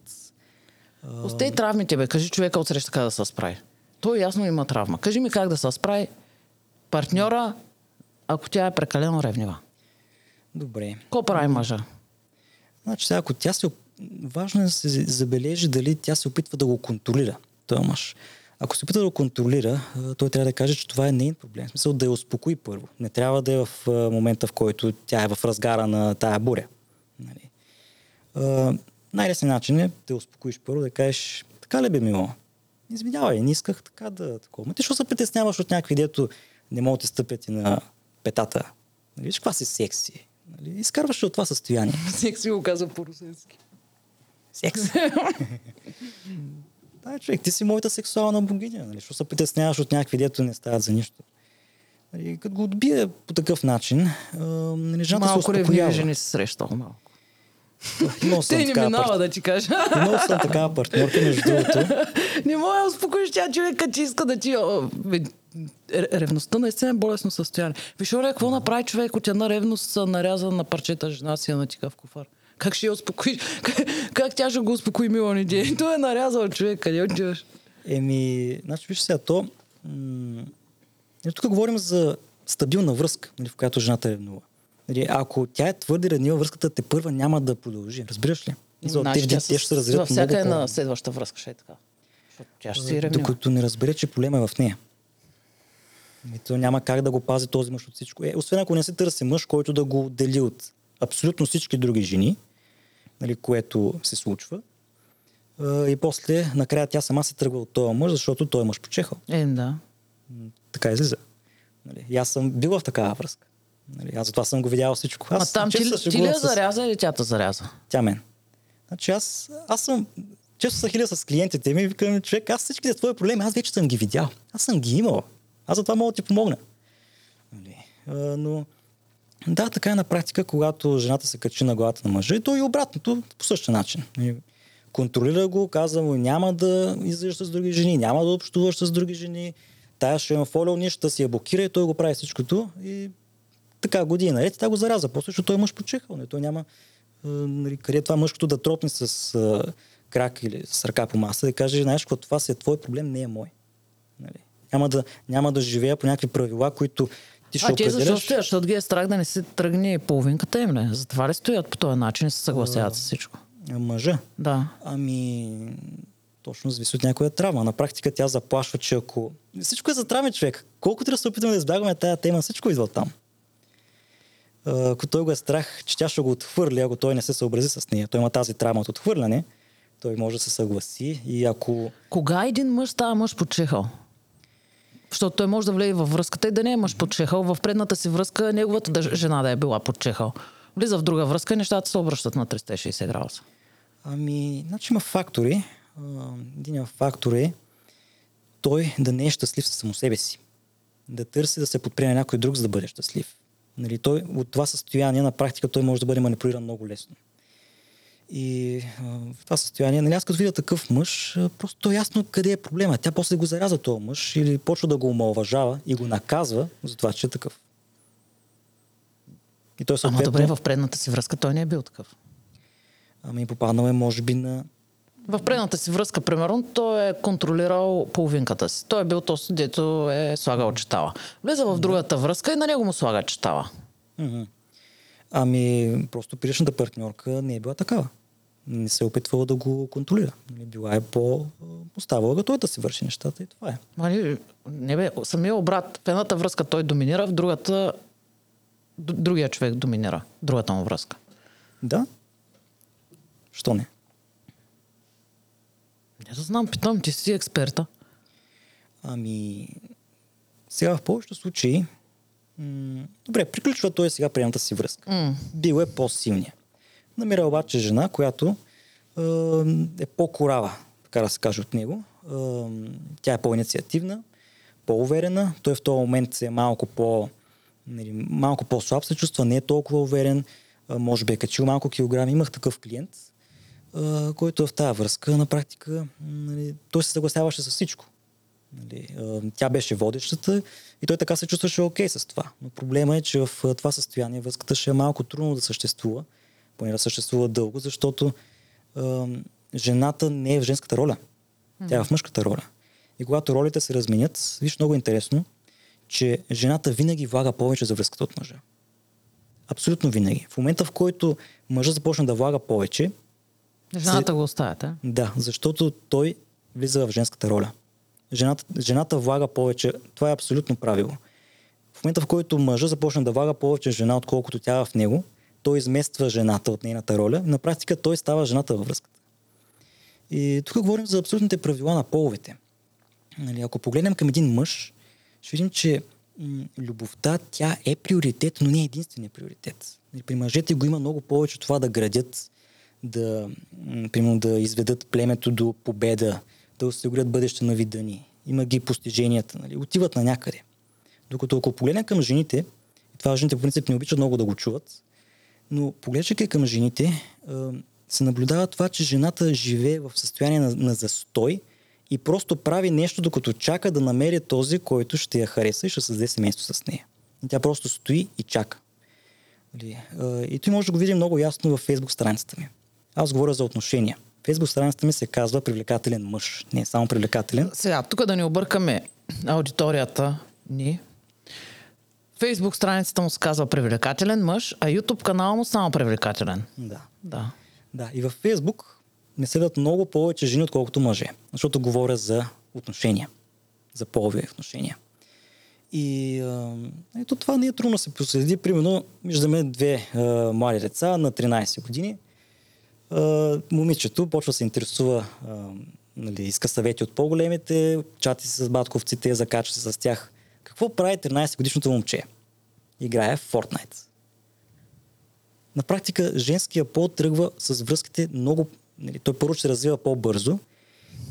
а, Остей травмите, бе. Кажи човека от среща как да се справи. Той ясно има травма. Кажи ми как да се справи партньора, ако тя е прекалено ревнива. Добре. Какво прави мъжа? Значи, сега, ако тя се... Важно е да се забележи дали тя се опитва да го контролира, този мъж. Ако се опитва да го контролира, той трябва да каже, че това е нейн проблем. В смисъл да я успокои първо. Не трябва да е в момента, в който тя е в разгара на тая буря. Нали? Най-лесният начин е да я успокоиш първо, да кажеш, така ли бе, мило? Извинявай, не исках така да... Такова. Ма ти що се притесняваш от някакви, дето не могат да ти стъпят и на петата? Нали? Виж каква си секси. Нали? Изкарваш от това състояние. <laughs> Секси го каза по-русенски. Секс. <laughs> Да, човек, ти си моята сексуална богиня. Нали? Що се притесняваш от някакви, дето не стават за нищо. Нали, като го отбие по такъв начин, а, нали, жената се Малко ревниви успокоява. жени се срещал. Малко. Имал Те не минава пар- да ти кажа. Имал съм такава партньорка, между другото. <laughs> не мога да успокоиш тя човека, че иска да ти... Ревността наистина е болесно състояние. Виж, Оля, какво направи човек от една ревност наряза на парчета жена си я натика в куфар? Как ще я успокоиш? Как, <laughs> как тя ще го успокои Милан Дей? <laughs> Той е нарязал човек, къде отиваш? Еми, значи виж сега, то... М- тук говорим за стабилна връзка, нали, в която жената е ревнува. Нали, ако тя е твърде ревнива, връзката те първа няма да продължи. Разбираш ли? Мисъл, Значи те, тя те, те ще се развият Във всяка една по- следваща връзка ще е така. Защото тя ще си ревнива. Докато не разбере, че проблема е в нея. И то няма как да го пази този мъж от всичко. Е, освен ако не се търси мъж, който да го дели от абсолютно всички други жени, нали, което се случва. А, И после, накрая тя сама се тръгва от този мъж, защото той е мъж почехал. Е, да. Така излиза. Нали, и аз съм бил в такава връзка. Нали, аз затова съм го видял всичко. Аз там ти, ти ли я заряза или тя те заряза? Тя мен. Значи аз, аз съм често се хиля с клиентите ми и викам, човек, аз всичките твои проблеми, аз вече съм ги видял. Аз съм ги имал. Аз затова мога да ти помогна. Нали? А, но да, така е на практика, когато жената се качи на главата на мъжа и то и обратното по същия начин. И Контролира го, казва му, няма да излизаш с други жени, няма да общуваш с други жени, тая ще има фолио, ще си я блокира и той го прави всичкото и така година наред, тя го зараза. После, защото той е мъж почехал. Не? Той няма а, нали, къде е това мъжкото да тропне с а, крак или с ръка по маса и каже, знаеш, какво това си е твой проблем, не е мой. Нали? Няма, да, няма да живея по някакви правила, които ти ще А те защо стоят? Защото ги е страх да не се тръгне половинката им, не? Затова ли стоят по този начин и се съгласяват с всичко? Мъжа. Да. Ами, точно зависи от някоя травма. На практика тя заплашва, че ако... Всичко е за травми, човек. Колкото да се опитваме да избягваме тая тема, всичко идва там. Ако той го е страх, че тя ще го отхвърли, ако той не се съобрази с нея, той има тази травма от отхвърляне, той може да се съгласи и ако... Кога един мъж става мъж почехал? Защото той може да влезе във връзката и да не е мъж подчехал. В предната си връзка неговата да, жена да е била подчехал. Влиза в друга връзка и нещата се обръщат на 360 градуса. Ами, значи има фактори. Един фактор е той да не е щастлив със само себе си. Да търси да се подпре някой друг, за да бъде щастлив. Нали, той, от това състояние на практика той може да бъде манипулиран много лесно. И а, в това състояние, нали, аз като видя такъв мъж, а, просто е ясно къде е проблема. Тя после го заряза този мъж или почва да го омалважава и го наказва за това, че е такъв. И той съответно... Ама добре, в предната си връзка той не е бил такъв. Ами попаднал е, може би, на в предната си връзка, примерно, той е контролирал половинката си. Той е бил този, дето е слагал читала. Влиза в другата връзка и на него му слага читала. Mm-hmm. Ами, просто предишната партньорка не е била такава. Не се е опитвала да го контролира. Не била е по... Оставала го той да си върши нещата и това е. Ами, не бе, самия обрат. В едната връзка той доминира, в другата другия човек доминира. Другата му връзка. Да. Що не? Не да знам, питам, ти си експерта. Ами, сега в повечето случаи, м- добре, приключва той сега приемната си връзка. Mm. Бил е по-силния. Намира обаче жена, която е, по-корава, така да се каже от него. Тя е по-инициативна, по-уверена. Той в този момент е малко по- нали, малко по-слаб се чувства, не е толкова уверен, може би е качил малко килограми. Имах такъв клиент, който в тази връзка на практика нали, той се съгласяваше с всичко. Нали, тя беше водещата и той така се чувстваше окей с това. Но проблема е, че в това състояние връзката ще е малко трудно да съществува, поне да съществува дълго, защото а, жената не е в женската роля. Тя е в мъжката роля. И когато ролите се разменят, виж много интересно, че жената винаги влага повече за връзката от мъжа. Абсолютно винаги. В момента, в който мъжа започне да влага повече, Жената го оставят, а? Да, защото той влиза в женската роля. Жената, жената влага повече. Това е абсолютно правило. В момента, в който мъжа започне да влага повече жена, отколкото тя в него, той измества жената от нейната роля. На практика той става жената във връзката. И тук говорим за абсолютните правила на половете. Нали, ако погледнем към един мъж, ще видим, че м- любовта тя е приоритет, но не е единствения приоритет. Нали, при мъжете го има много повече това да градят да, примерно, да изведат племето до победа, да осигурят бъдеще на вида ни. Има ги постиженията, нали? отиват на някъде. Докато ако погледнем към жените, и това жените по принцип не обичат много да го чуват, но поглеждайки към жените, се наблюдава това, че жената живее в състояние на, на застой и просто прави нещо, докато чака да намери този, който ще я хареса и ще създаде семейство с нея. И тя просто стои и чака. Нали? И той може да го видим много ясно във фейсбук страницата ми. Аз говоря за отношения. Фейсбук страницата ми се казва привлекателен мъж. Не е само привлекателен. Сега, тук да не объркаме аудиторията ни. Фейсбук страницата му се казва привлекателен мъж, а YouTube канала му само привлекателен. Да. Да. Да, и във Фейсбук не следят много повече жени, отколкото мъже. Защото говоря за отношения. За полови отношения. И а, ето това не е трудно да се проследи. Примерно, виждаме две а, млади деца на 13 години – момичето почва да се интересува, а, нали, иска съвети от по-големите, чати се с батковците, закача се с тях. Какво прави 13-годишното момче? Играе в Fortnite. На практика женския пол тръгва с връзките много... Нали, той първо ще се развива по-бързо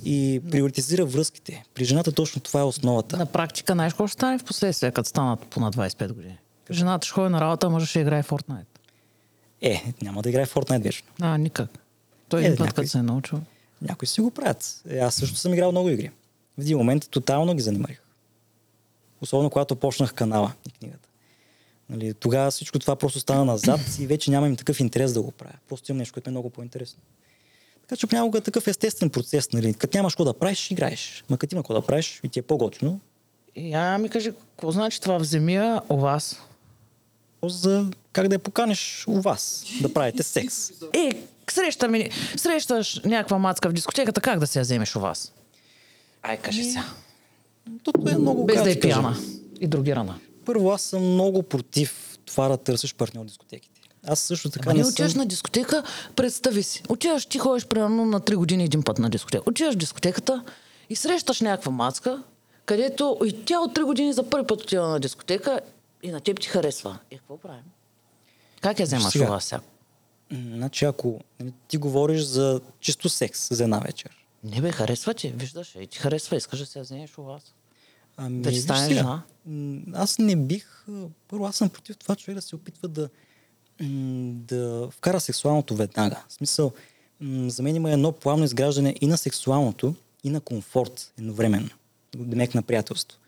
и приоритизира връзките. При жената точно това е основата. На практика, знаеш какво ще стане в последствие, като станат по на 25 години? Жената ще ходи на работа, може ще играе в Fortnite. Е, няма да играе в Fortnite вечно. А, никак. Той е, един път, някой, като се е научил. Някои си го правят. Е, аз също съм играл много игри. В един момент тотално ги занимарих. Особено когато почнах канала и книгата. Нали, тогава всичко това просто стана назад и вече нямам такъв интерес да го правя. Просто имам нещо, което е много по-интересно. Така че понякога е такъв естествен процес. Нали. Като нямаш какво да правиш, играеш. Ма като има какво да правиш и ти е по-готино. Я ми кажи, какво значи това в земя у вас? За как да я поканиш у вас, да правите секс. Е, среща ми, срещаш някаква мацка в дискотеката, как да се я вземеш у вас? Ай, кажи сега. Тото е много Без да е пияна и другирана. Първо, аз съм много против това да търсиш партньор в дискотеките. Аз също така Ама не, не отиваш съм... на дискотека, представи си. Отиваш, ти ходиш примерно на 3 години един път на дискотека. Отиваш в дискотеката и срещаш някаква мацка, където и тя от 3 години за първи път отива на дискотека и на теб ти харесва. И какво правим? Как я вземаш вас сега? Значи ако нали, ти говориш за чисто секс за една вечер. Не бе, харесва ти, виждаш, и ти харесва, искаш да се вземеш у вас. Ами, да ти стане жена? Аз не бих, първо аз съм против това човек да се опитва да, да вкара сексуалното веднага. В смисъл, за мен има едно плавно изграждане и на сексуалното, и на комфорт едновременно. Демек на приятелство.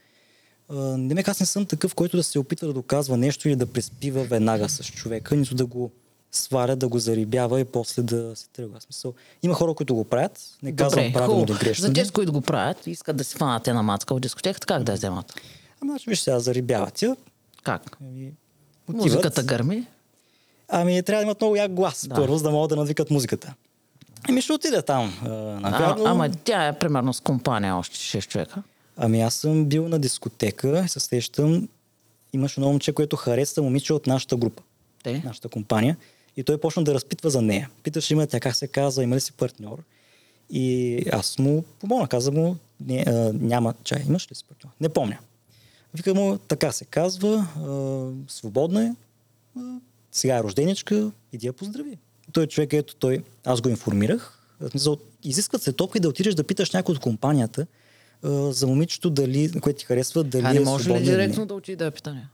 Демек аз не съм такъв, който да се опитва да доказва нещо или да преспива веднага с човека, нито да го сваля, да го зарибява и после да се тръгва. Смисъл, има хора, които го правят, не казвам правилно или грешно. За тези, които го правят, искат да си фанат една мацка в дискотеката, как да я вземат? Ами, значи, виж сега, зарибяват я. Как? Ами, Музиката гърми. Ами трябва да имат много як глас, Да. да. първо, за да могат да надвикат музиката. Ами ще отида там. А, А, ама тя е примерно с компания още 6 човека. Ами аз съм бил на дискотека и се сещам, имаше едно момче, което харесва момиче от нашата група, Те? нашата компания. И той почна да разпитва за нея. Питаше има тя как се казва, има ли си партньор. И аз му помогна, каза му, не, а, няма чай, имаш ли си партньор? Не помня. Вика му, така се казва, а, свободна е, а, сега е рожденичка, иди я поздрави. Той човек, ето той, аз го информирах. Изискват се топки да отидеш да питаш някой от компанията а, за момичето, дали, което ти харесва, дали А не е може ли директно да отиде да питане?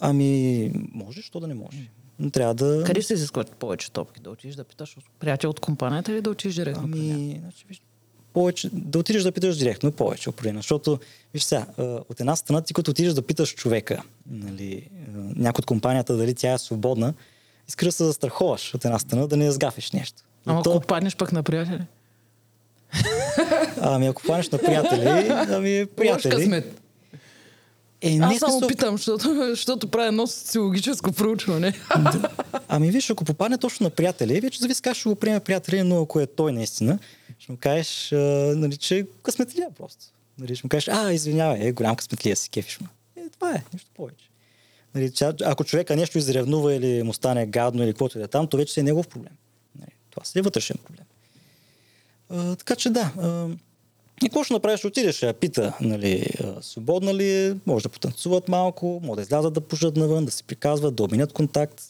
Ами, може, що да не може. Но трябва да... Къде се изискват повече топки? Да отидеш да питаш от приятел от компанията или да отидеш директно? Ами, значи, виж, повече, да отидеш да питаш директно, повече определено. Защото, виж сега, от една страна ти като отидеш да питаш човека, нали, някой от компанията, дали тя е свободна, искаш да се застраховаш от една страна, да не сгафиш нещо. Ама то- ако паднеш пък на приятели? ами ако паднеш на приятели, ами приятели. Е, Аз само смисъл- питам, защото, <laughs> защото правя едно социологическо проучване. Ами виж, ако попадне точно на приятели, вече зависи как ще го приеме приятели, но ако е той наистина, ще му кажеш, а, нали, че е късметлия просто. Нали, ще му кажеш, а, извинявай, е, голям късметлия си, кефиш ме. Е, това е, нищо повече. Нали, че, ако човека нещо изревнува или му стане гадно или каквото и да е там, то вече си е негов проблем. Нали, това си е вътрешен проблем. А, така че да. А, и какво ще направиш? Отидеш, я пита, нали, свободна ли е, може да потанцуват малко, може да излязат да пушат навън, да се приказват, да обменят контакт.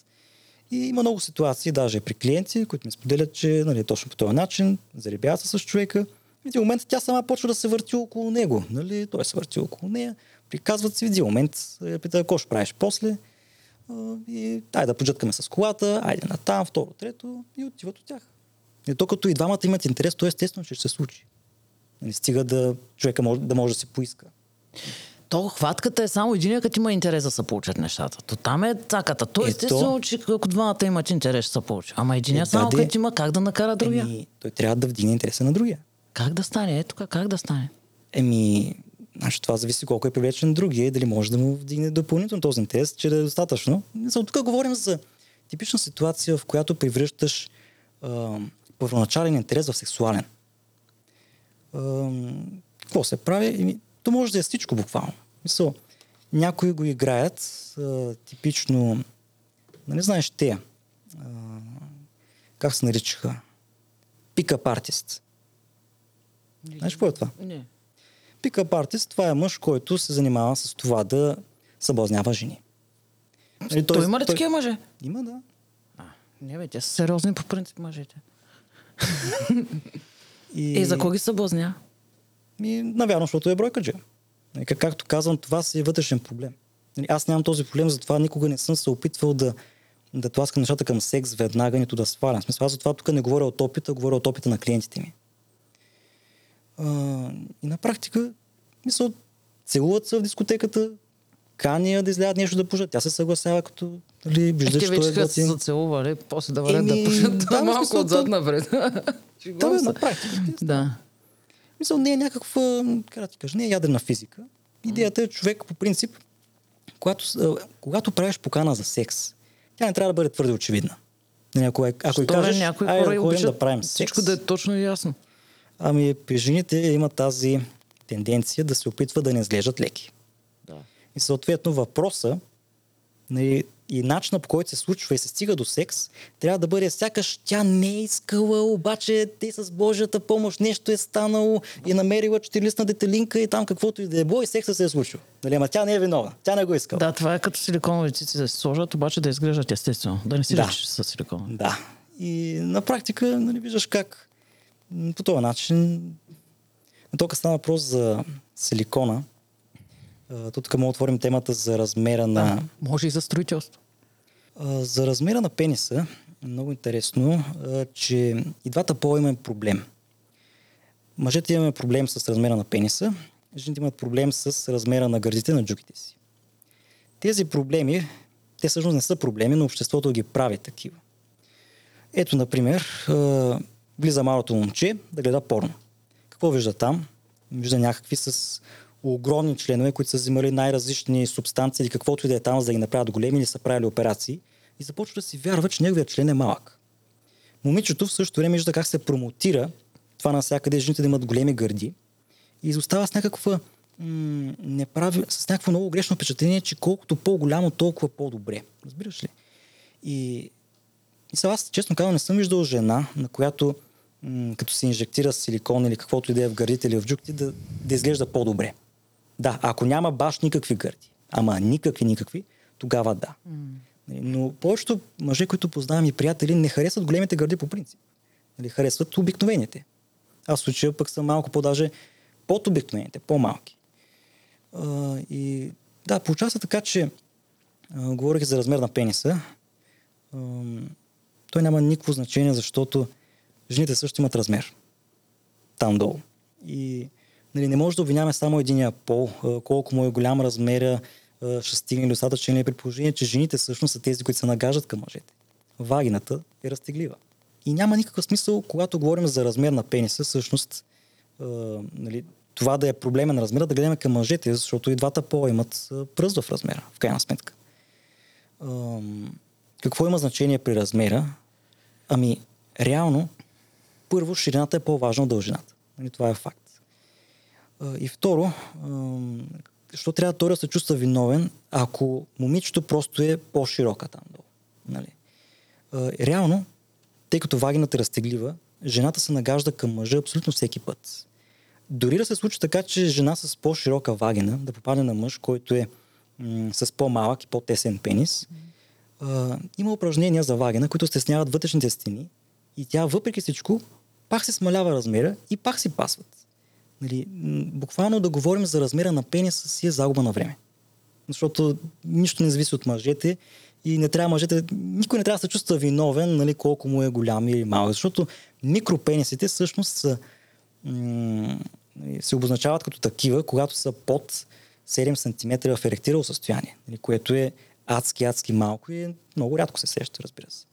И има много ситуации, даже при клиенти, които ми споделят, че нали, точно по този начин заребяват се с човека. В един момент тя сама почва да се върти около него. Нали? Той се върти около нея. Приказват си в един момент, я пита, какво ще правиш после. И дай да поджъткаме с колата, айде на там, второ, трето и отиват от тях. И то като и двамата имат интерес, то естествено, че ще се случи. Нали, стига да човека може, да може да се поиска. То хватката е само един, като има интерес да се получат нещата. То там е цаката. То естествено, че ако двамата имат интерес, ще се получи. Ама един Е, само като има как да накара другия. Еми, той трябва да вдигне интереса на другия. Как да стане? Ето как, как да стане? Еми, значи това зависи колко е привлечен другия и дали може да му вдигне допълнително този интерес, че да е достатъчно. За тук говорим за типична ситуация, в която превръщаш първоначален интерес в сексуален. Какво се прави? Еми, то може да е всичко буквално. Мисъл, някои го играят а, типично, нали знаеш те, а, как се наричаха? Пикап артист. Знаеш какво е това? Не. Пикап артист, това е мъж, който се занимава с това да съблазнява жени. Нали, Той, т.е. има ли такива мъже? Има, да. А, не бе, те са сериозни по принцип мъжете. <laughs> И, И за кого ги съблазня? И, навярно, защото е бройкаджа. Нали, как- Както казвам, това си е вътрешен проблем. Нали, Аз нямам този проблем, затова никога не съм се опитвал да, да тласкам нещата към секс веднага, нито да свалям. В смисъл, аз затова тук не говоря от опита, говоря от опита на клиентите ми. А, и на практика, мисъл, целуват се в дискотеката, кани я да излядат нещо да пушат. Тя се съгласява, като нали, вижда, че той вече е готин. зацелували, после да върнат да Еми, пушат да, малко отзад напред. Да, бе, се. на практика. Да. Мисъл, не е някаква, как ти кажа, не е ядрена физика. Идеята е човек по принцип, когато, когато правиш покана за секс, тя не трябва да бъде твърде очевидна. Ако, Що кажеш, някои айде хора да обичат да правим всичко секс, да е точно и ясно. ами при жените има тази тенденция да се опитват да не изглеждат леки. Да. И съответно въпроса нали, и начина по който се случва и се стига до секс, трябва да бъде сякаш тя не е искала, обаче те с Божията помощ нещо е станало и намерила четирилистна детелинка и там каквото и да е било и секса се е случил. Нали, ама тя не е виновна. Тя не го е искала. Да, това е като силиконови цици да се сложат, обаче да изглеждат естествено. Да не си Да. са силиконови. Да. И на практика нали, виждаш как по този начин тук стана въпрос за силикона. А, Тук мога да отворим темата за размера на... Да. Може и за строителство. А, За размера на пениса, много интересно, а, че и двата пола имаме проблем. Мъжете имаме проблем с размера на пениса, жените имат проблем с размера на гърдите на джуките си. Тези проблеми, те всъщност не са проблеми, но обществото ги прави такива. Ето, например, влиза малото момче да гледа порно. Какво вижда там? Вижда някакви с огромни членове, които са взимали най-различни субстанции или каквото и да е там, за да ги направят големи или са правили операции и започва да си вярва, че неговият член е малък. Момичето в същото време вижда как се промотира това навсякъде, жените да имат големи гърди и изостава с някаква неправи, с някакво много грешно впечатление, че колкото по-голямо, толкова по-добре. Разбираш ли? И, и сега аз, честно казвам, не съм виждал жена, на която м- като се инжектира силикон или каквото и да е в гърдите или в джукти, да, да изглежда по-добре. Да, ако няма баш никакви гърди, ама никакви, никакви, тогава да. Mm. Но повечето мъже, които познавам и приятели, не харесват големите гърди по принцип. Нали, харесват обикновените. Аз в случая пък съм малко по-даже под обикновените, по-малки. А, и да, получава се така, че а, говорих за размер на пениса. А, той няма никакво значение, защото жените също имат размер. Там долу. И нали, не може да обвиняваме само единия пол, колко му е голям размера, ще стигне достатъчно при положение, че жените всъщност са тези, които се нагаждат към мъжете. Вагината е разтеглива. И няма никакъв смисъл, когато говорим за размер на пениса, всъщност а, нали, това да е проблема на размера, да гледаме към мъжете, защото и двата пола имат пръст в размера, в крайна сметка. А, какво има значение при размера? Ами, реално, първо, ширината е по-важна от дължината. Нали, това е факт. И второ, защо трябва той да се чувства виновен, ако момичето просто е по-широка там долу. Нали? Реално, тъй като вагината е разтеглива, жената се нагажда към мъжа абсолютно всеки път. Дори да се случи така, че жена с по-широка вагина да попадне на мъж, който е м- с по-малък и по-тесен пенис, а, има упражнения за вагина, които стесняват вътрешните стени и тя въпреки всичко пак се смалява размера и пак си пасват. Нали, буквално да говорим за размера на пениса си е загуба на време. Защото нищо не зависи от мъжете и не трябва мъжете, никой не трябва да се чувства виновен, нали, колко му е голям или малък, защото микропенисите всъщност са, м- се обозначават като такива, когато са под 7 см в еректирало състояние, нали, което е адски, адски малко и много рядко се среща, разбира се.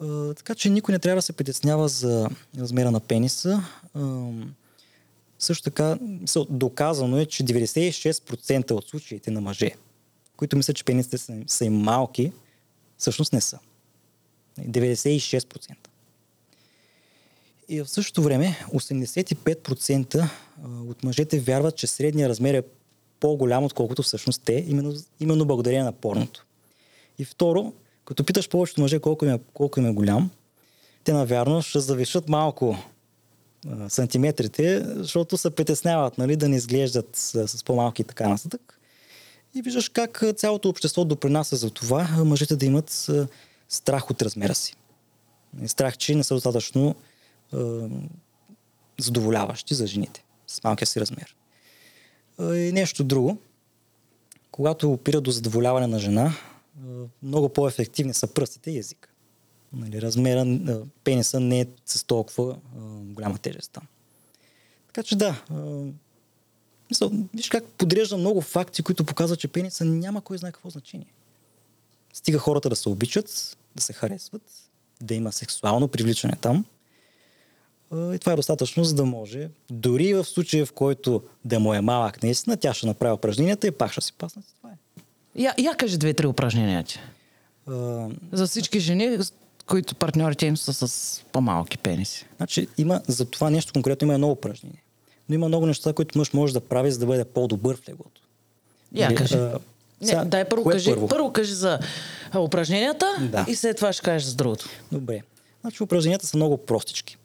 А, така че никой не трябва да се притеснява за размера на пениса. А, също така, доказано е, че 96% от случаите на мъже, които мислят, че пенисите са, са им малки, всъщност не са. 96%. И в същото време 85% от мъжете вярват, че средния размер е по-голям, отколкото всъщност те, именно, именно благодарение на порното. И второ, като питаш повечето мъже колко им е, колко им е голям, те навярно ще завишат малко сантиметрите, защото се притесняват нали, да не изглеждат с, с по-малки така нататък. И виждаш как цялото общество допринася за това мъжете да имат страх от размера си. Страх, че не са достатъчно а, задоволяващи за жените с малкия си размер. И нещо друго. Когато опира до задоволяване на жена, много по-ефективни са пръстите и език. Нали, размера, пениса не е с толкова а, голяма тежест там. Така че да, а, мисъл, виж как подрежда много факти, които показват, че пениса няма кой знае какво значение. Стига хората да се обичат, да се харесват, да има сексуално привличане там. И това е достатъчно, за да може, дори в случая, в който да му е малък наистина, тя ще направи упражненията и пак ще си пасна. Това е. Я, я кажи две-три упражнения. Uh, За всички жени, които партньорите им са с по-малки пениси. Значи има за това нещо конкретно има едно упражнение. Но има много неща, които мъж може да прави, за да бъде по-добър в леглото. Я Или, кажи. А, сега, Не, дай първо кажи, първо? първо кажи за упражненията да. и след това ще кажеш за другото. Добре. Значи упражненията са много простички.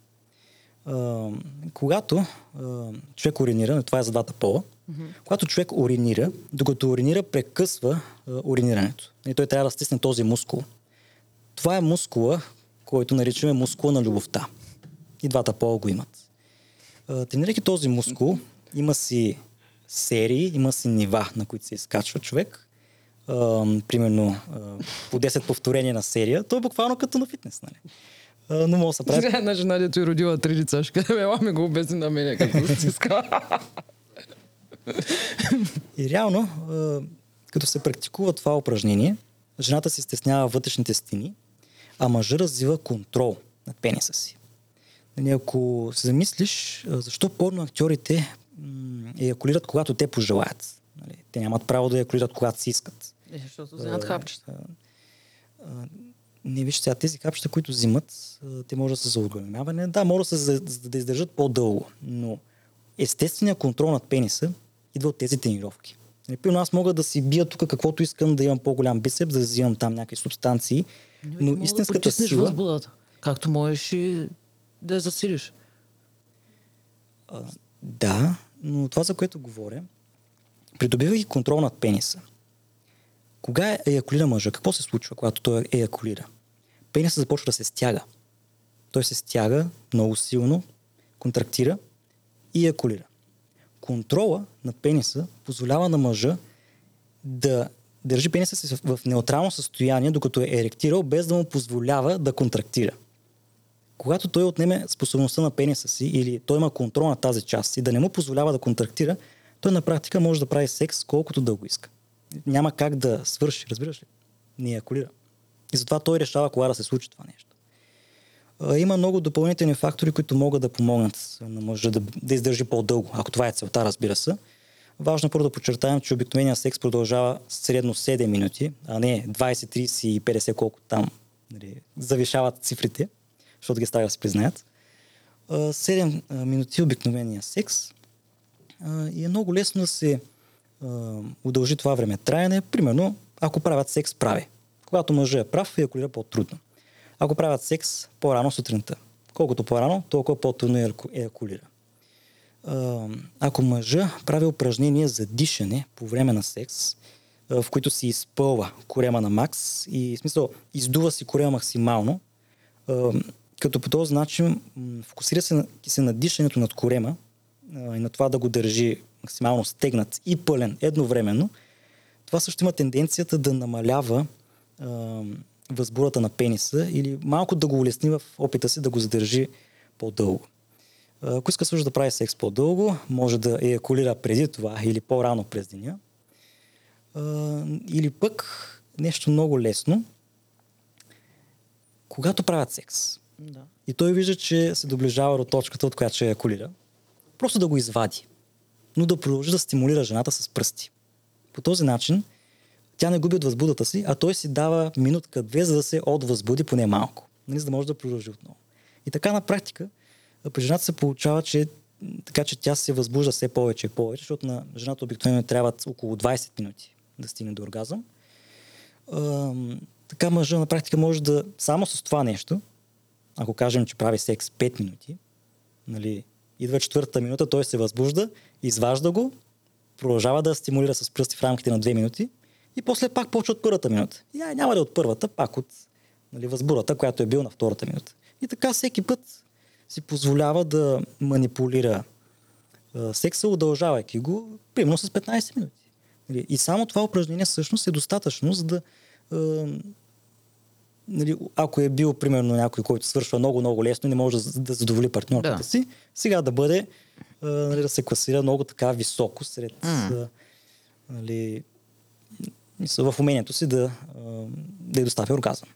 А, когато а, човек уринира, това е за двата пола, mm-hmm. когато човек уринира, докато уринира, прекъсва а, уринирането. И той трябва да стисне този мускул. Това е мускула, който наричаме мускула на любовта. И двата пола го имат. Тренирайки този мускул, има си серии, има си нива, на които се изкачва човек. а, примерно а, по 10 повторения на серия, то е буквално като на фитнес. Нали? А, но може да се прави. Сега една жена, дето и родила три деца, ще каже, ела ми го обясни на мене, като стиска. И реално, а, като се практикува това упражнение, жената си стеснява вътрешните стени, а мъжа развива контрол над пениса си. Нали, ако се замислиш, защо порно актьорите м- еякулират, когато те пожелаят. Нали, те нямат право да еякулират, когато си искат. Е, защото вземат хапчета. Не виж сега тези хапчета, които взимат, те може да са за оголемяване. Да, може да се за, за да издържат по-дълго, но естественият контрол над пениса идва от тези тренировки. Нали, Примерно аз мога да си бия тук каквото искам, да имам по-голям бицеп, да взимам там някакви субстанции, но да истинската потиснеш сила... възбудата. Както можеш и да я засилиш. А, да, но това, за което говоря, придобивайки контрол над пениса. Кога еякулира мъжа? Какво се случва, когато той еякулира? Пенисът започва да се стяга. Той се стяга много силно, контрактира и еякулира. Контрола на пениса позволява на мъжа да държи пениса си в неутрално състояние, докато е еректирал, без да му позволява да контрактира когато той отнеме способността на пениса си или той има контрол на тази част и да не му позволява да контрактира, той на практика може да прави секс колкото дълго иска. Няма как да свърши, разбираш ли? Не еякулира. И затова той решава кога да се случи това нещо. Има много допълнителни фактори, които могат да помогнат на мъжа да, да издържи по-дълго, ако това е целта, разбира се. Важно е първо да подчертаем, че обикновеният секс продължава средно 7 минути, а не 20, 30 и 50, колко там нали, завишават цифрите защото ги става да се признаят. А, 7 а, минути обикновения секс и е много лесно да се удължи това време траяне. Примерно, ако правят секс прави. Когато мъжът е прав, еякулира по-трудно. Ако правят секс по-рано сутринта. Колкото по-рано, толкова по-трудно еяку- еякулира. Ако мъжа прави упражнения за дишане по време на секс, в които си изпълва корема на макс и в смисъл издува си корема максимално, като по този начин фокусира се, на- се на дишането над корема и на това да го държи максимално стегнат и пълен едновременно, това също има тенденцията да намалява възбурата на пениса или малко да го улесни в опита си да го задържи по-дълго. Ако иска също да прави секс по-дълго, може да еякулира преди това или по-рано през деня. Или пък нещо много лесно, когато правят секс Да. и той вижда, че се доближава до точката, от която ще еякулира, просто да го извади, но да продължи да стимулира жената с пръсти. По този начин тя не губи от възбудата си, а той си дава минутка-две, за да се отвъзбуди поне малко, нали, за да може да продължи отново. И така на практика при жената се получава, че така че тя се възбужда все повече и повече, защото на жената обикновено трябват около 20 минути да стигне до оргазъм. Ам, така мъжа на практика може да само с това нещо, ако кажем, че прави секс 5 минути, нали, идва четвъртата минута, той се възбужда, изважда го, продължава да стимулира с пръсти в рамките на 2 минути и после пак почва от първата минута. И няма да е от първата, пак от нали, възбурата, която е бил на втората минута. И така всеки път си позволява да манипулира а, секса, удължавайки го, примерно с 15 минути. Нали, И само това упражнение всъщност е достатъчно, за да а, нали, ако е бил, примерно, някой, който свършва много-много лесно и не може да, да задоволи партньорката Да. си, сега да бъде, а, нали, да се класира много така високо сред, а, нали, в умението си да, а, да й доставя оргазъм.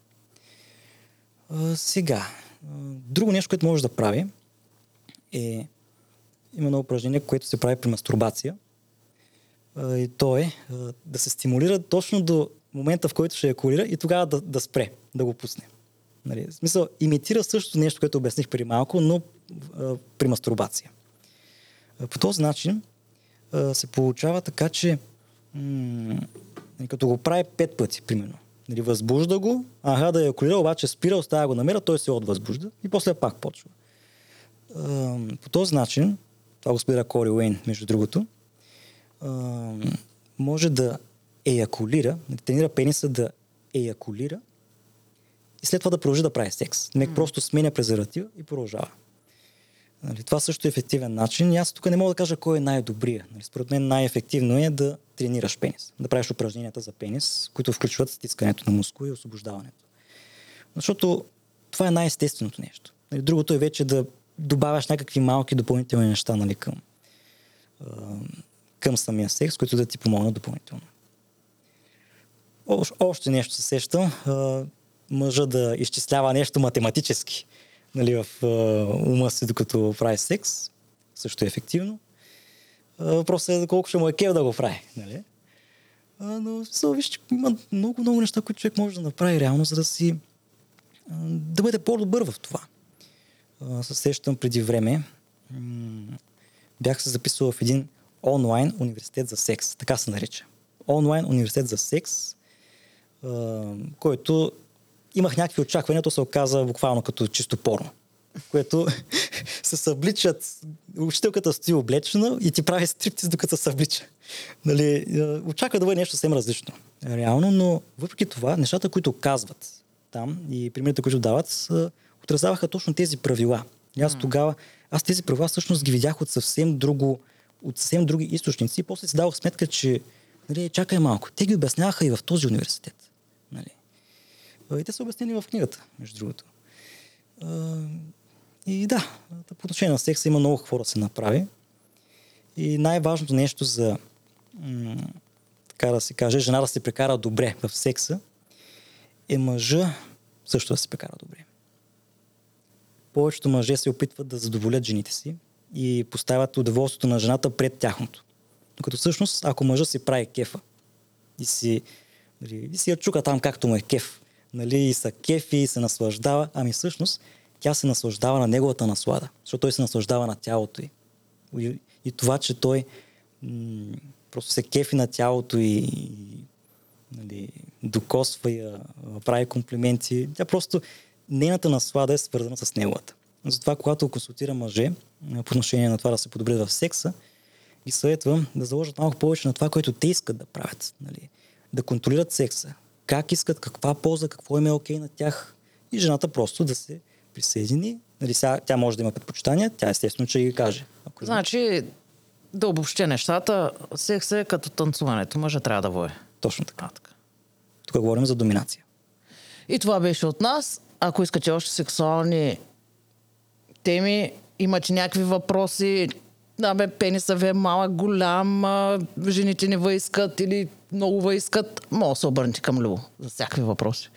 А, сега, друго нещо, което може да прави е има едно упражнение, което се прави при мастурбация. И то е да се стимулира точно до момента, в който ще еякулира и тогава да, да спре, да го пусне. Нали, в смисъл, имитира също нещо, което обясних преди малко, но при мастурбация. По този начин се получава така, че м- нали, като го прави пет пъти, примерно, нали, възбужда го, аха да еякулира, обаче спира, оставя го намира, той се отвъзбужда и после пак почва. А, по този начин, това го спира Кори Уейн, между другото, а, може да еякулира, да тренира пениса да еякулира и след това да продължи да прави секс. Мек просто сменя презерватива и продължава. Нали, това също е ефективен начин. И аз тук не мога да кажа кой е най-добрия. Нали, според мен най-ефективно е да тренираш пенис. Да правиш упражненията за пенис, които включват стискането на мускул и освобождаването. Защото това е най-естественото нещо. Нали, другото е вече да добавяш някакви малки допълнителни неща нали, към, към самия секс, които да ти помогнат допълнително. Още нещо се сещам. Мъжа да изчислява нещо математически нали, в ума си, докато прави секс. Също е ефективно. Въпросът е колко ще му е кев да го прави. Нали? но са, виж, има много, много неща, които човек може да направи реално, за да си да бъде по-добър в това. Се сещам преди време. Бях се записал в един онлайн университет за секс. Така се нарича. Онлайн университет за секс, който имах някакви очаквания, то се оказа буквално като чисто порно. Което <laughs> се събличат, учителката стои облечена и ти прави стриптиз докато се съблича. Нали, очаква да бъде нещо съвсем различно. Реално, но въпреки това, нещата, които казват там и примерите, които дават, отразяваха точно тези правила. И аз тогава, аз тези правила всъщност ги видях от съвсем друго, от съвсем други източници и после си давах сметка, че нали, чакай малко. Те ги обясняваха и в този университет. Нали. И те са обяснени в книгата, между другото. И да, по отношение на секса има много какво да се направи. И най-важното нещо за, така да се каже, жена да се прекара добре в секса, е мъжа също да се прекара добре. Повечето мъже се опитват да задоволят жените си и поставят удоволствието на жената пред тяхното. Докато всъщност, ако мъжа си прави кефа и си, нали, и си я чука там както му е кеф, нали, и са кефи и се наслаждава, ами всъщност тя се наслаждава на неговата наслада, защото той се наслаждава на тялото й. И, и това, че той м- просто се кефи на тялото и, и нали, докосва я, прави комплименти. Тя просто, нейната наслада е свързана с неговата. Затова, когато консултира мъже по отношение на това да се подобрят в секса, ги съветвам да заложат малко повече на това, което те искат да правят. Нали? Да контролират секса. Как искат, каква полза, какво им е окей okay на тях. И жената просто да се присъедини. Нали, сега, тя може да има предпочитания, тя естествено, че ги каже. Ако значи, да обобщя нещата, секс е като танцуването. Мъжа трябва да вое. Точно така. А, така. Тук говорим за доминация. И това беше от нас. Ако искате още сексуални теми, имате някакви въпроси, да бе, пениса ви е малък, голям, а, жените не въискат или много въискат, може да се обърнете към Любо за всякакви въпроси.